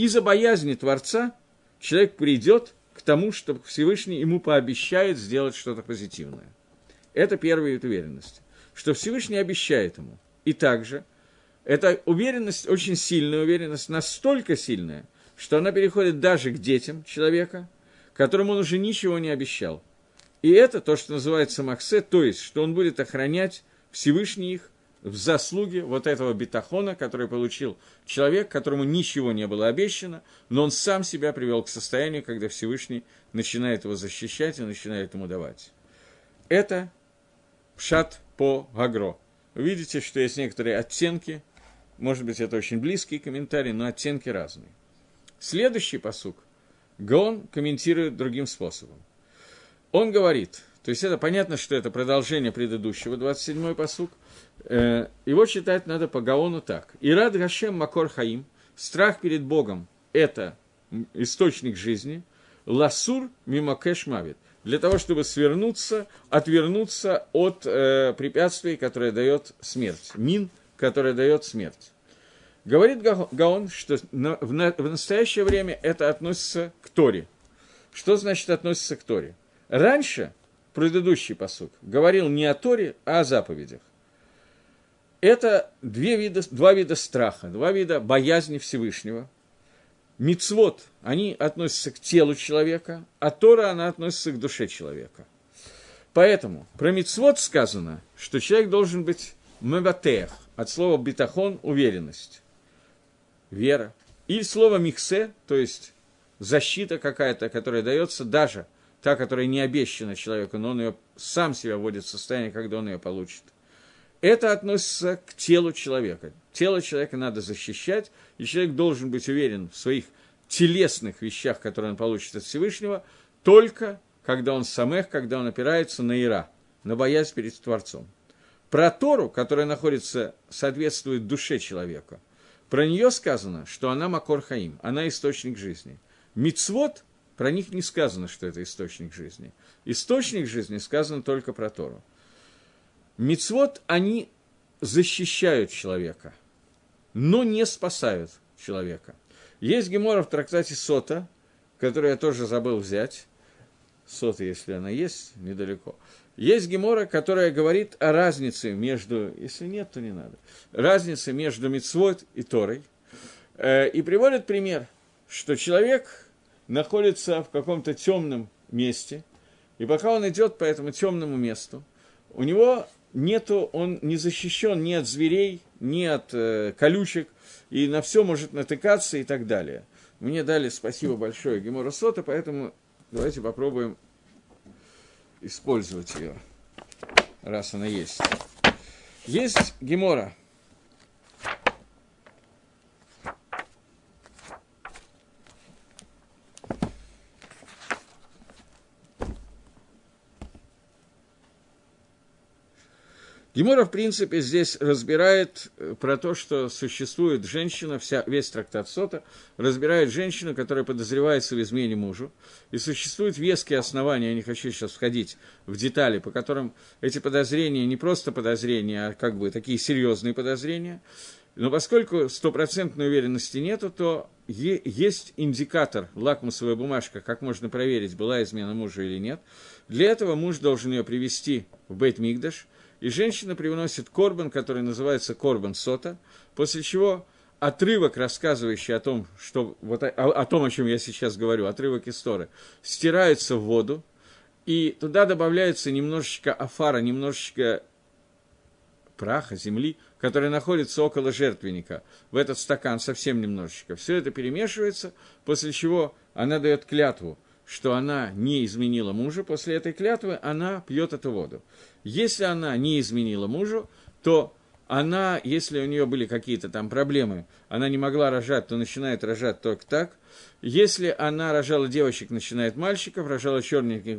из-за боязни Творца человек придет к тому, что Всевышний ему пообещает сделать что-то позитивное. Это первая вид уверенности. Что Всевышний обещает ему. И также – эта уверенность, очень сильная уверенность, настолько сильная, что она переходит даже к детям человека, которому он уже ничего не обещал. И это то, что называется Максе, то есть, что он будет охранять Всевышний их в заслуге вот этого бетахона, который получил человек, которому ничего не было обещано, но он сам себя привел к состоянию, когда Всевышний начинает его защищать и начинает ему давать. Это пшат по гагро. видите, что есть некоторые оттенки может быть, это очень близкий комментарий, но оттенки разные. Следующий посук Гаон комментирует другим способом. Он говорит, то есть это понятно, что это продолжение предыдущего, 27-й посук, его читать надо по Гаону так. «Ирад Гашем Макор Хаим» – страх перед Богом – это источник жизни, «Ласур Мимакеш Мавит» – для того, чтобы свернуться, отвернуться от э, препятствий, которые дает смерть. Мин – которая дает смерть. Говорит Гаон, что в настоящее время это относится к Торе. Что значит относится к Торе? Раньше, предыдущий посук, говорил не о Торе, а о заповедях. Это две вида, два вида страха, два вида боязни Всевышнего. Мицвод, они относятся к телу человека, а Тора, она относится к душе человека. Поэтому про мицвод сказано, что человек должен быть меватех, от слова битахон – уверенность, вера. И слово миксе, то есть защита какая-то, которая дается даже та, которая не обещана человеку, но он ее сам себя вводит в состояние, когда он ее получит. Это относится к телу человека. Тело человека надо защищать, и человек должен быть уверен в своих телесных вещах, которые он получит от Всевышнего, только когда он самех, когда он опирается на Ира, на боязнь перед Творцом. Про Тору, которая находится, соответствует душе человека, про нее сказано, что она Макор Хаим, она источник жизни. Мицвод, про них не сказано, что это источник жизни. Источник жизни сказано только про Тору. Мицвод, они защищают человека, но не спасают человека. Есть гемора в трактате Сота, который я тоже забыл взять. Сота, если она есть, недалеко. Есть гемора, которая говорит о разнице между, если нет, то не надо, разнице между мицвод и Торой. Э, и приводит пример, что человек находится в каком-то темном месте, и пока он идет по этому темному месту, у него нету, он не защищен ни от зверей, ни от э, колючек, и на все может натыкаться и так далее. Мне дали спасибо большое Гемора Сота, поэтому давайте попробуем использовать ее, раз она есть. Есть Гемора. Гемора, в принципе, здесь разбирает э, про то, что существует женщина, вся, весь трактат Сота, разбирает женщину, которая подозревается в измене мужу. И существуют веские основания, я не хочу сейчас входить в детали, по которым эти подозрения не просто подозрения, а как бы такие серьезные подозрения. Но поскольку стопроцентной уверенности нету, то есть индикатор, лакмусовая бумажка, как можно проверить, была измена мужа или нет. Для этого муж должен ее привести в Бейт-Мигдаш – и женщина приносит корбан, который называется корбан сота, после чего отрывок, рассказывающий о том, что, вот о, о том, о чем я сейчас говорю, отрывок истории, стирается в воду, и туда добавляется немножечко афара, немножечко праха, земли, который находится около жертвенника, в этот стакан совсем немножечко. Все это перемешивается, после чего она дает клятву, что она не изменила мужа, после этой клятвы она пьет эту воду. Если она не изменила мужу, то она, если у нее были какие-то там проблемы, она не могла рожать, то начинает рожать только так. Если она рожала девочек, начинает мальчиков, рожала черненьких,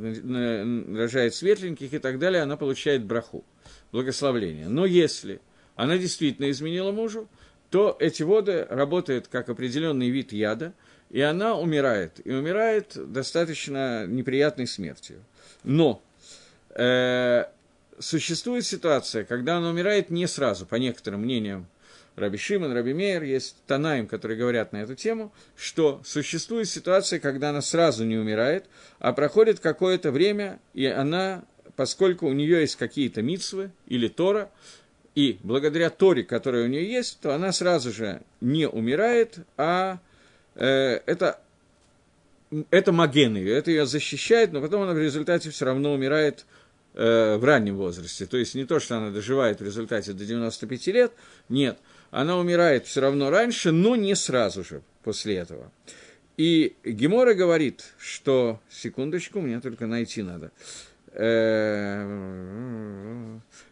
рожает светленьких и так далее, она получает браху, благословление. Но если она действительно изменила мужу, то эти воды работают как определенный вид яда, и она умирает. И умирает достаточно неприятной смертью. Но э, существует ситуация, когда она умирает не сразу, по некоторым мнениям, Раби Шимон, Раби Мейер, есть Танаим, которые говорят на эту тему, что существует ситуация, когда она сразу не умирает, а проходит какое-то время, и она, поскольку у нее есть какие-то митсвы или Тора, и благодаря Торе, которая у нее есть, то она сразу же не умирает, а это, это маген ее, это ее защищает, но потом она в результате все равно умирает э, в раннем возрасте. То есть не то, что она доживает в результате до 95 лет, нет, она умирает все равно раньше, но не сразу же после этого. И Гемора говорит, что... Секундочку, мне только найти надо. Э,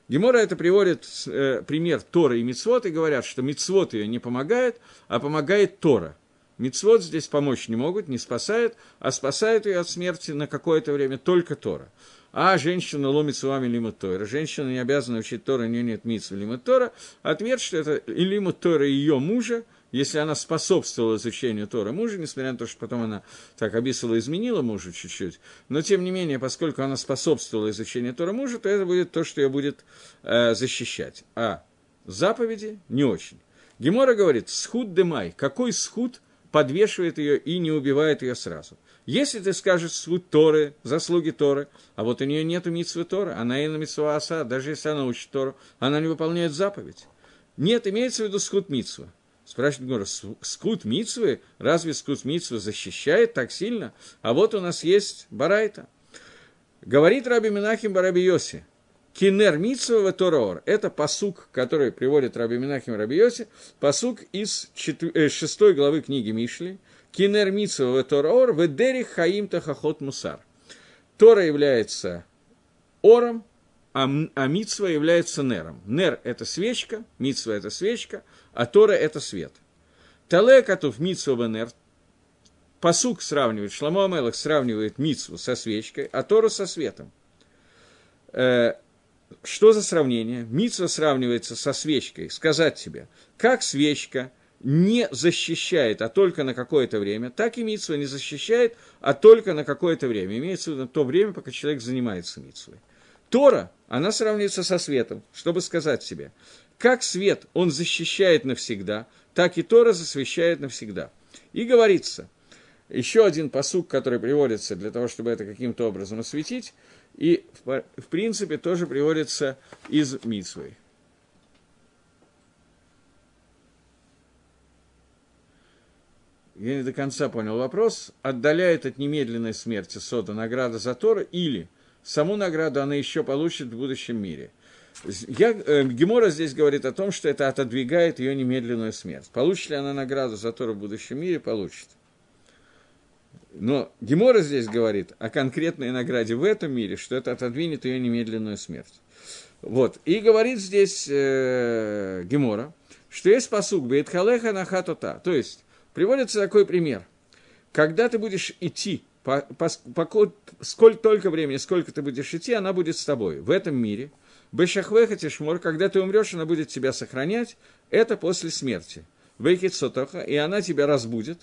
Гемора это приводит э, пример Тора и Мицвод и говорят, что Мицвод ее не помогает, а помогает Тора. Мицвод здесь помочь не могут, не спасает, а спасает ее от смерти на какое-то время только Тора. А женщина ломит с вами лимут Тора. Женщина не обязана учить Тора, у нее нет митсвы лимут Тора. Ответ, что это лимут Тора ее мужа, если она способствовала изучению Тора мужа, несмотря на то, что потом она так обисала, изменила мужа чуть-чуть, но тем не менее, поскольку она способствовала изучению Тора мужа, то это будет то, что ее будет э, защищать. А заповеди не очень. Гемора говорит, схуд демай, какой схуд подвешивает ее и не убивает ее сразу. Если ты скажешь схуд Торы, заслуги Торы, а вот у нее нет митцвы Торы, она и на митцва аса, даже если она учит Тору, она не выполняет заповедь. Нет, имеется в виду схуд митцва. Спрашивает Гора, скут митцвы, разве скут митцвы защищает так сильно? А вот у нас есть Барайта. Говорит Раби Минахим Бараби Йоси, Кинер Митсва Тораор. Это посук, который приводит Раби Минахим Раби Йоси, посук из 6 э, главы книги Мишли. Кинер Митсва Тораор, Ведери Хаим Тахахот Мусар. Тора является ором, а, а Митсва является нером. Нер – это свечка, Митсва – это свечка, а Тора – это свет. Тале Катув Митсва Бенер, Посук сравнивает, Шламо Амелах сравнивает Митсву со свечкой, а Тору со светом. Что за сравнение? Митсва сравнивается со свечкой. Сказать тебе, как свечка не защищает, а только на какое-то время, так и Митсва не защищает, а только на какое-то время. Имеется в виду то время, пока человек занимается Митсвой. Тора, она сравнивается со светом, чтобы сказать себе, как свет, он защищает навсегда, так и Тора засвещает навсегда. И говорится, еще один посук, который приводится для того, чтобы это каким-то образом осветить, и, в, принципе, тоже приводится из Митсвы. Я не до конца понял вопрос. Отдаляет от немедленной смерти Сода награда за Тора или саму награду она еще получит в будущем мире. Я, э, Гемора здесь говорит о том, что это отодвигает ее немедленную смерть. Получит ли она награду за Тору в будущем мире? Получит. Но Гемора здесь говорит о конкретной награде в этом мире, что это отодвинет ее немедленную смерть. Вот. И говорит здесь э, Гемора, что есть посуг Бейтхалеха на хатота. То есть, приводится такой пример. Когда ты будешь идти по, по, по, сколько только времени, сколько ты будешь идти, она будет с тобой в этом мире. Бешахвеха тишмор, когда ты умрешь, она будет тебя сохранять, это после смерти. Вейкит сотоха, и она тебя разбудит.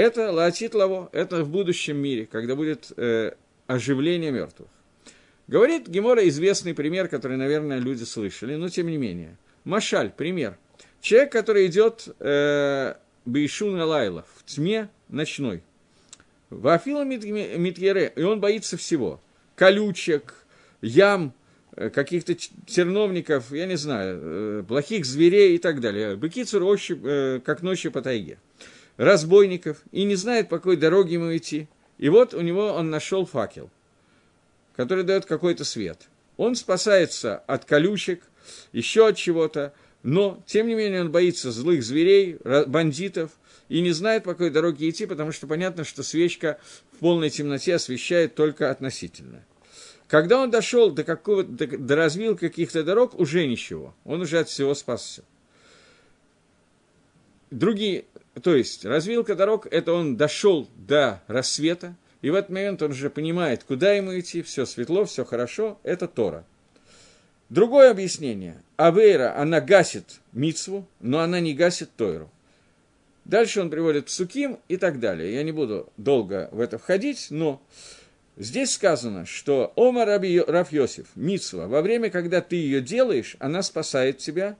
Это латит лаво, это в будущем мире, когда будет э, оживление мертвых. Говорит Гемора известный пример, который, наверное, люди слышали, но тем не менее. Машаль, пример. Человек, который идет э, Бейшун Лайла в тьме ночной, Вафила Митьере, и он боится всего. Колючек, ям, э, каких-то терновников, я не знаю, э, плохих зверей и так далее. Быкицур ощупь, э, как ночью по тайге. Разбойников, и не знает, по какой дороге ему идти. И вот у него он нашел факел, который дает какой-то свет. Он спасается от колючек, еще от чего-то, но, тем не менее, он боится злых зверей, бандитов, и не знает, по какой дороге идти, потому что понятно, что свечка в полной темноте освещает только относительно. Когда он дошел до какого до, до развил каких-то дорог, уже ничего. Он уже от всего спасся. Другие, то есть развилка дорог, это он дошел до рассвета, и в этот момент он уже понимает, куда ему идти, все светло, все хорошо, это Тора. Другое объяснение. Авейра, она гасит мицву, но она не гасит Тойру. Дальше он приводит псуким и так далее. Я не буду долго в это входить, но здесь сказано, что Ома Раби Раф Йосиф, мицва, во время, когда ты ее делаешь, она спасает тебя,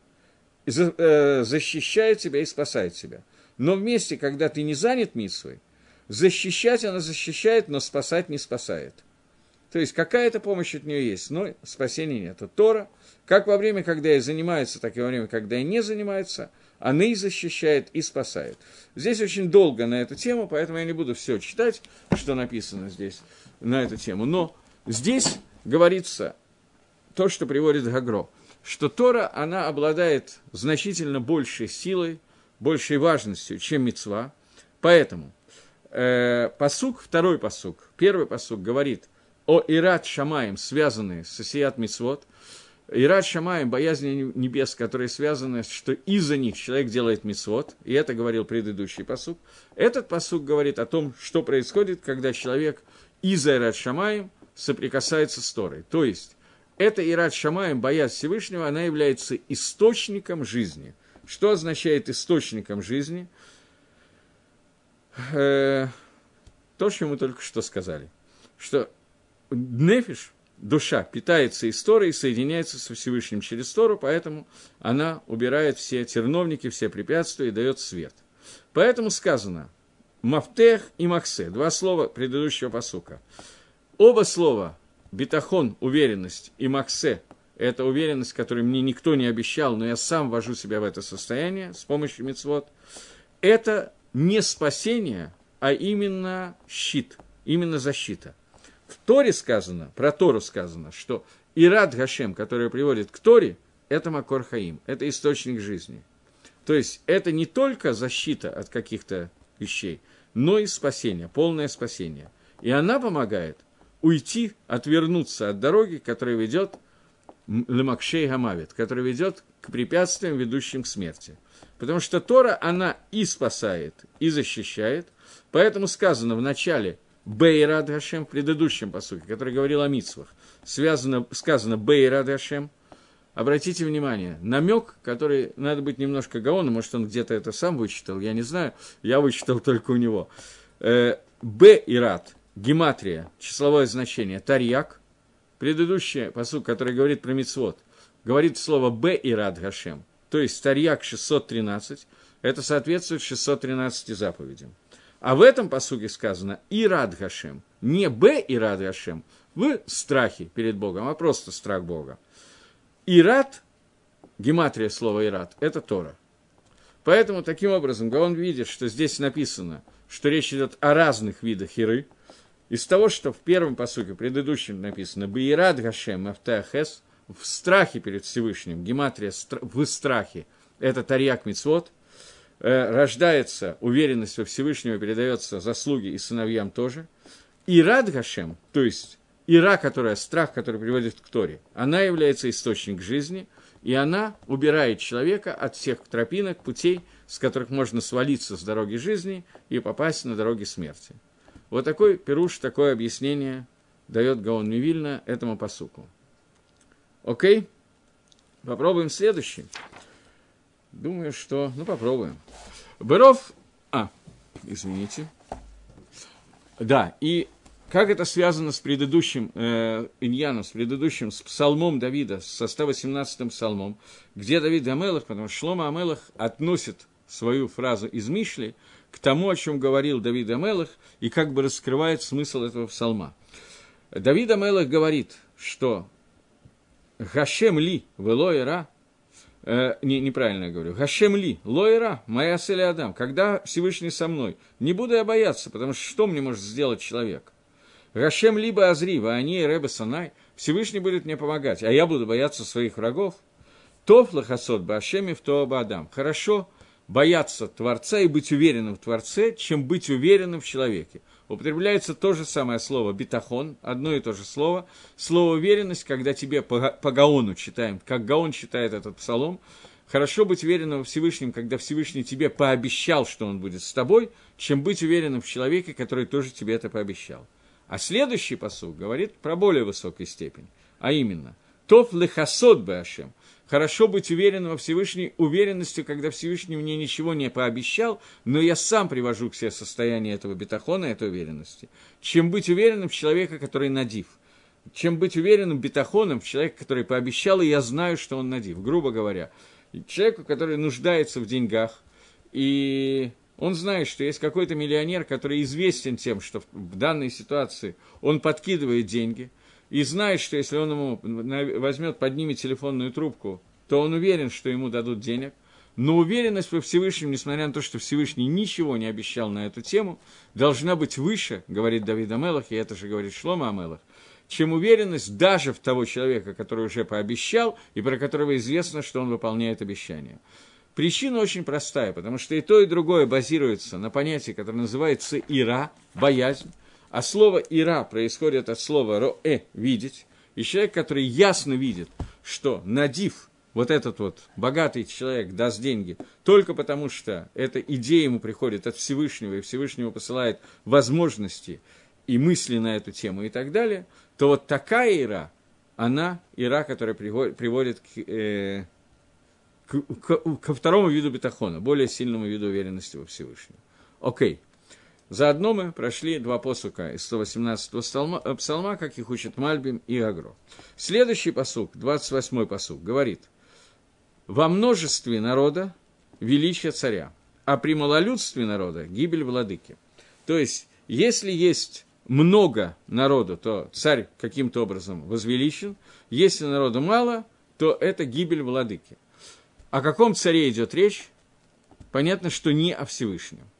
э, защищает тебя и спасает тебя. Но вместе, когда ты не занят мицвой, защищать она защищает, но спасать не спасает – то есть какая-то помощь от нее есть, но спасения нет. Тора, как во время, когда и занимается, так и во время, когда и не занимается, она и защищает, и спасает. Здесь очень долго на эту тему, поэтому я не буду все читать, что написано здесь на эту тему. Но здесь говорится то, что приводит Гагро, что Тора, она обладает значительно большей силой, большей важностью, чем Мецва. Поэтому э, посук, второй посук, первый посук говорит – о Ират Шамаем, связанные с Асият Мицвод, Ират Шамаем, боязнь небес, которые связаны, что из-за них человек делает мицвод, и это говорил предыдущий посук. Этот посук говорит о том, что происходит, когда человек из-за Ират Шамаем соприкасается с Торой. То есть, это Ират Шамаем, боязнь Всевышнего, она является источником жизни. Что означает источником жизни? Э, то, что мы только что сказали. Что нефиш, душа, питается историей, соединяется со Всевышним через Тору, поэтому она убирает все терновники, все препятствия и дает свет. Поэтому сказано «мафтех» и «махсе» – два слова предыдущего посука. Оба слова «битахон» – уверенность, и «махсе» – это уверенность, которую мне никто не обещал, но я сам ввожу себя в это состояние с помощью мецвод. Это не спасение, а именно щит, именно защита. В Торе сказано, про Тору сказано, что Ирад Гашем, который приводит к Торе, это Макор Хаим, это источник жизни. То есть это не только защита от каких-то вещей, но и спасение, полное спасение. И она помогает уйти, отвернуться от дороги, которая ведет Лемакшей Гамавит, которая ведет к препятствиям, ведущим к смерти. Потому что Тора, она и спасает, и защищает. Поэтому сказано в начале – Бейрад Гашем, в предыдущем посуке, который говорил о митсвах, связано, сказано Бейрад Гашем. Обратите внимание, намек, который надо быть немножко гаоном, может, он где-то это сам вычитал, я не знаю, я вычитал только у него. Э, Б и Рад, гематрия, числовое значение, тарьяк, предыдущий посук, который говорит про мицвод, говорит слово Б и Рад Гашем, то есть тарьяк 613, это соответствует 613 заповедям. А в этом посуге сказано «Ирад Гашем». Не «Б Ирад Гашем» в страхе перед Богом, а просто страх Бога. Ирад, гематрия слова Ирад, это Тора. Поэтому, таким образом, он видит, что здесь написано, что речь идет о разных видах Иры. Из того, что в первом посуке, предыдущем написано «Баирад Гашем Автахес», в страхе перед Всевышним, гематрия в страхе, это Тарьяк Мицвод – Э, рождается уверенность во Всевышнего, передается заслуги и сыновьям тоже. И рад Гашем, то есть Ира, которая страх, который приводит к Торе, она является источник жизни, и она убирает человека от всех тропинок, путей, с которых можно свалиться с дороги жизни и попасть на дороги смерти. Вот такой пируш, такое объяснение дает Гаон Мивильна этому посуку. Окей? Попробуем следующий. Думаю, что... Ну, попробуем. Быров... А, извините. Да, и как это связано с предыдущим э, Иньяном, с предыдущим, с псалмом Давида, со 118-м псалмом, где Давид Амелах, потому что Шлома Амелах относит свою фразу из Мишли к тому, о чем говорил Давид Амелах, и как бы раскрывает смысл этого псалма. Давид Амелах говорит, что «Гашем ли велоера э, не, неправильно я говорю, Гашем ли, лоера, моя селя Адам, когда Всевышний со мной, не буду я бояться, потому что что мне может сделать человек? Гашем либо Азри, Ваани и Рэбе Санай, Всевышний будет мне помогать, а я буду бояться своих врагов. Тов лахасот башеми в Адам. Хорошо бояться Творца и быть уверенным в Творце, чем быть уверенным в человеке. употребляется то же самое слово «битахон», одно и то же слово. Слово «уверенность», когда тебе по, Гаону читаем, как Гаон читает этот псалом, хорошо быть уверенным во Всевышнем, когда Всевышний тебе пообещал, что он будет с тобой, чем быть уверенным в человеке, который тоже тебе это пообещал. А следующий посуд говорит про более высокую степень, а именно «Тов лехасот башем» Хорошо быть уверенным во Всевышней уверенностью, когда Всевышний мне ничего не пообещал, но я сам привожу к себе состояние этого бетахона, этой уверенности, чем быть уверенным в человека, который надив. Чем быть уверенным бетахоном в человека, который пообещал, и я знаю, что он надив. Грубо говоря, человеку, который нуждается в деньгах, и он знает, что есть какой-то миллионер, который известен тем, что в данной ситуации он подкидывает деньги – и знает, что если он ему возьмет, поднимет телефонную трубку, то он уверен, что ему дадут денег. Но уверенность во Всевышнем, несмотря на то, что Всевышний ничего не обещал на эту тему, должна быть выше, говорит Давид Амелах, и это же говорит Шлома Амелах, чем уверенность даже в того человека, который уже пообещал, и про которого известно, что он выполняет обещание. Причина очень простая, потому что и то, и другое базируется на понятии, которое называется ира, боязнь. А слово «ира» происходит от слова «роэ» – «видеть». И человек, который ясно видит, что надив, вот этот вот богатый человек даст деньги, только потому что эта идея ему приходит от Всевышнего, и Всевышнего посылает возможности и мысли на эту тему и так далее, то вот такая ира, она ира, которая приводит к, э, к, к, ко второму виду бетахона, более сильному виду уверенности во Всевышнем. Окей. Okay. Заодно мы прошли два посука из 118-го псалма, э, псалма, как их учат Мальбим и Агро. Следующий посук, 28-й посук, говорит, «Во множестве народа величие царя, а при малолюдстве народа гибель владыки». То есть, если есть много народу, то царь каким-то образом возвеличен, если народу мало, то это гибель владыки. О каком царе идет речь? Понятно, что не о Всевышнем.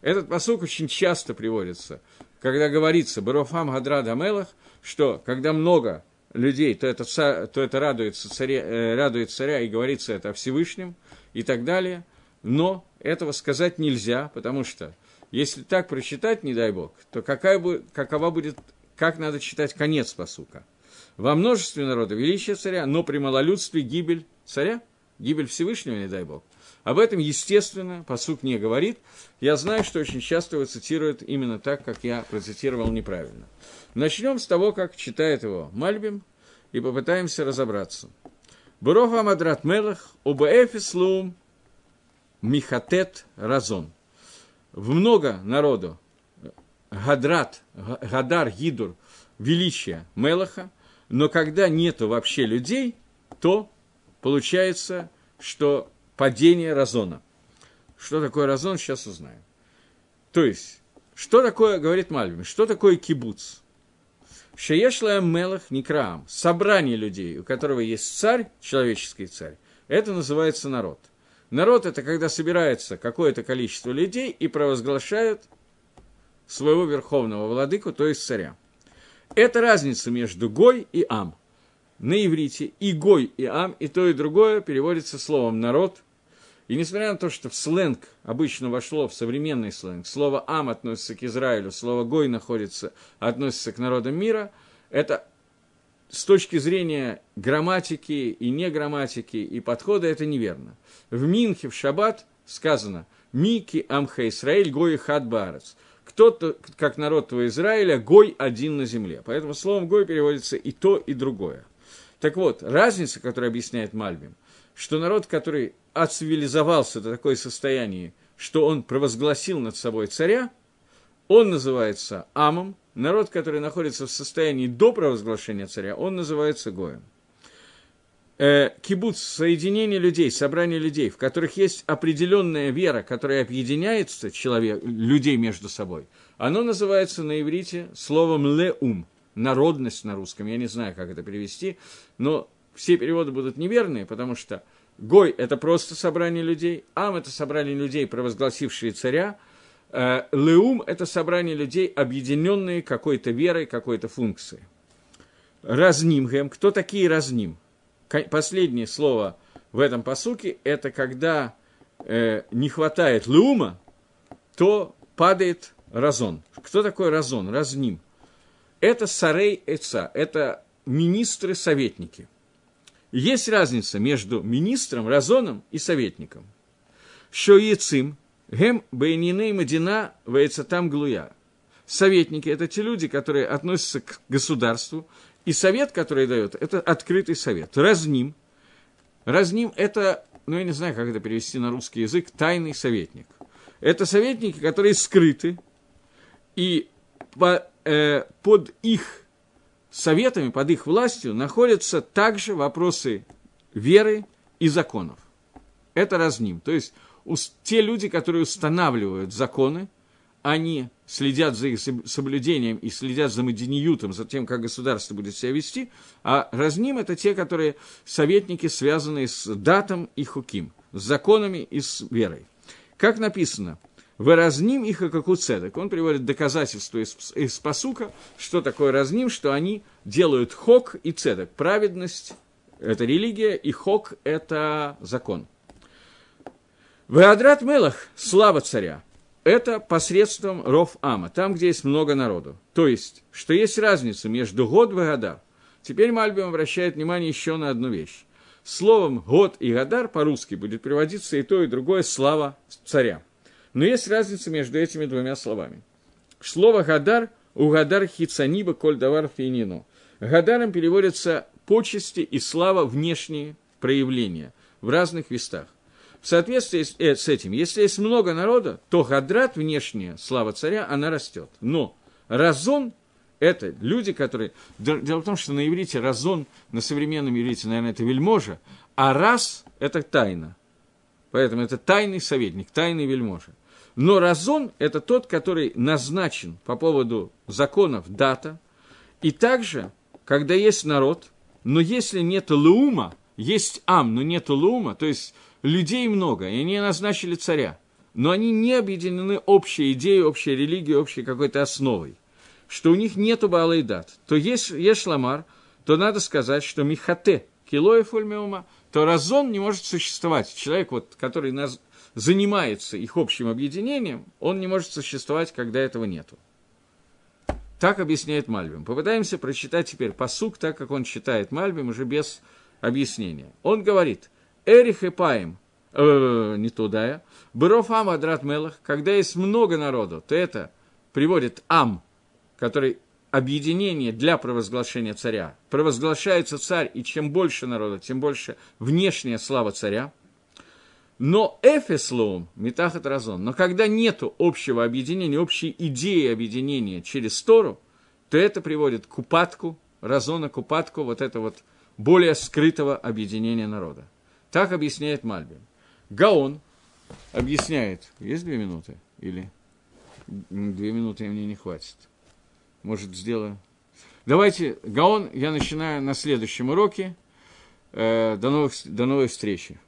Этот посук очень часто приводится, когда говорится «Барофам Гадра Дамелах», что когда много людей, то это, то это радуется, царе, э, радует царя, и говорится это о Всевышнем и так далее. Но этого сказать нельзя, потому что если так прочитать, не дай Бог, то какая, какова будет, как надо читать конец посука? Во множестве народа величие царя, но при малолюдстве гибель царя, гибель Всевышнего, не дай Бог – об этом, естественно, посук не говорит. Я знаю, что очень часто его цитируют именно так, как я процитировал неправильно. Начнем с того, как читает его Мальбим, и попытаемся разобраться. Буроха Мадрат Мелах, Убаэфислум, Михатет Разон. В много народу Гадрат, Гадар, Гидур, величие Мелаха, но когда нету вообще людей, то получается, что падение Разона. Что такое Разон, сейчас узнаем. То есть, что такое, говорит Мальбим, что такое кибуц? Шеешлая Мелах Некраам, собрание людей, у которого есть царь, человеческий царь, это называется народ. Народ – это когда собирается какое-то количество людей и провозглашают своего верховного владыку, то есть царя. Это разница между Гой и Ам. На иврите и Гой, и Ам, и то, и другое переводится словом «народ», и несмотря на то, что в сленг обычно вошло в современный сленг, слово «ам» относится к Израилю, слово «гой» находится, относится к народам мира, это с точки зрения грамматики и неграмматики и подхода это неверно. В Минхе, в Шаббат сказано «Мики амха Исраиль гой хат барец». Кто-то, как народ твой Израиля, гой один на земле. Поэтому словом гой переводится и то, и другое. Так вот, разница, которую объясняет Мальбим, что народ, который оцивилизовался до такое состояние, что он провозгласил над собой царя, он называется Амом, народ, который находится в состоянии до провозглашения царя, он называется Гоем. Э, кибуц – соединение людей, собрание людей, в которых есть определенная вера, которая объединяется человек, людей между собой, оно называется на иврите словом «леум», народность на русском, я не знаю, как это перевести, но все переводы будут неверные, потому что – Гой – это просто собрание людей, Ам – это собрание людей, провозгласившие царя, э, Леум – это собрание людей, объединенные какой-то верой, какой-то функцией. Разнимгем. Кто такие разним? Последнее слово в этом посуке – это когда э, не хватает леума, то падает разон. Кто такой разон? Разним. Это сарей эца, это министры-советники. Есть разница между министром, разоном и советником. Что яцим, гем бейниней мадина там глуя. Советники – это те люди, которые относятся к государству, и совет, который дает, это открытый совет. Разним. Разним – это, ну, я не знаю, как это перевести на русский язык, тайный советник. Это советники, которые скрыты, и по, э, под их советами, под их властью находятся также вопросы веры и законов. Это разним. То есть те люди, которые устанавливают законы, они следят за их соблюдением и следят за Мадиниютом, за тем, как государство будет себя вести, а разним – это те, которые советники, связанные с датом и хуким, с законами и с верой. Как написано, «Выразним их и как у цедок». Он приводит доказательство из, из посука, что такое разним, что они делают хок и цедок. Праведность – это религия, и хок – это закон. Веадрат Мелах – слава царя – это посредством ров ама, там, где есть много народу. То есть, что есть разница между год и гадар. Теперь Мальбим обращает внимание еще на одну вещь. Словом год и гадар по-русски будет приводиться и то, и другое слава царя. Но есть разница между этими двумя словами. Слово гадар у гадар хицаниба коль давар фейнину. Гадаром переводятся почести и слава внешние проявления в разных местах. В соответствии э, с этим, если есть много народа, то гадрат, внешняя слава царя, она растет. Но разон – это люди, которые… Дело в том, что на иврите разон, на современном иврите, наверное, это вельможа, а раз – это тайна. Поэтому это тайный советник, тайный вельможа. Но разон – это тот, который назначен по поводу законов дата, и также, когда есть народ, но если нет лума, есть ам, но нет лума, то есть людей много, и они назначили царя, но они не объединены общей идеей, общей религией, общей какой-то основой, что у них нету Баала Дат, то есть есть ламар, то надо сказать, что Михате, Килоя Фульмеума, то разон не может существовать. Человек, вот, который занимается их общим объединением, он не может существовать, когда этого нету. Так объясняет Мальбим. Попытаемся прочитать теперь посук, так как он читает Мальбим, уже без объяснения. Он говорит – Эрих и Паим, э, не туда я, Быров Ам Адрат Мелах, когда есть много народу, то это приводит Ам, который объединение для провозглашения царя. Провозглашается царь, и чем больше народа, тем больше внешняя слава царя. Но эфеслоум, метахат разон, но когда нет общего объединения, общей идеи объединения через Тору, то это приводит к упадку, разона к упадку вот этого вот более скрытого объединения народа. Так объясняет Мальбим. Гаон объясняет. Есть две минуты? Или две минуты мне не хватит? Может, сделаю? Давайте, Гаон, я начинаю на следующем уроке. Э, до, новых, до новой встречи.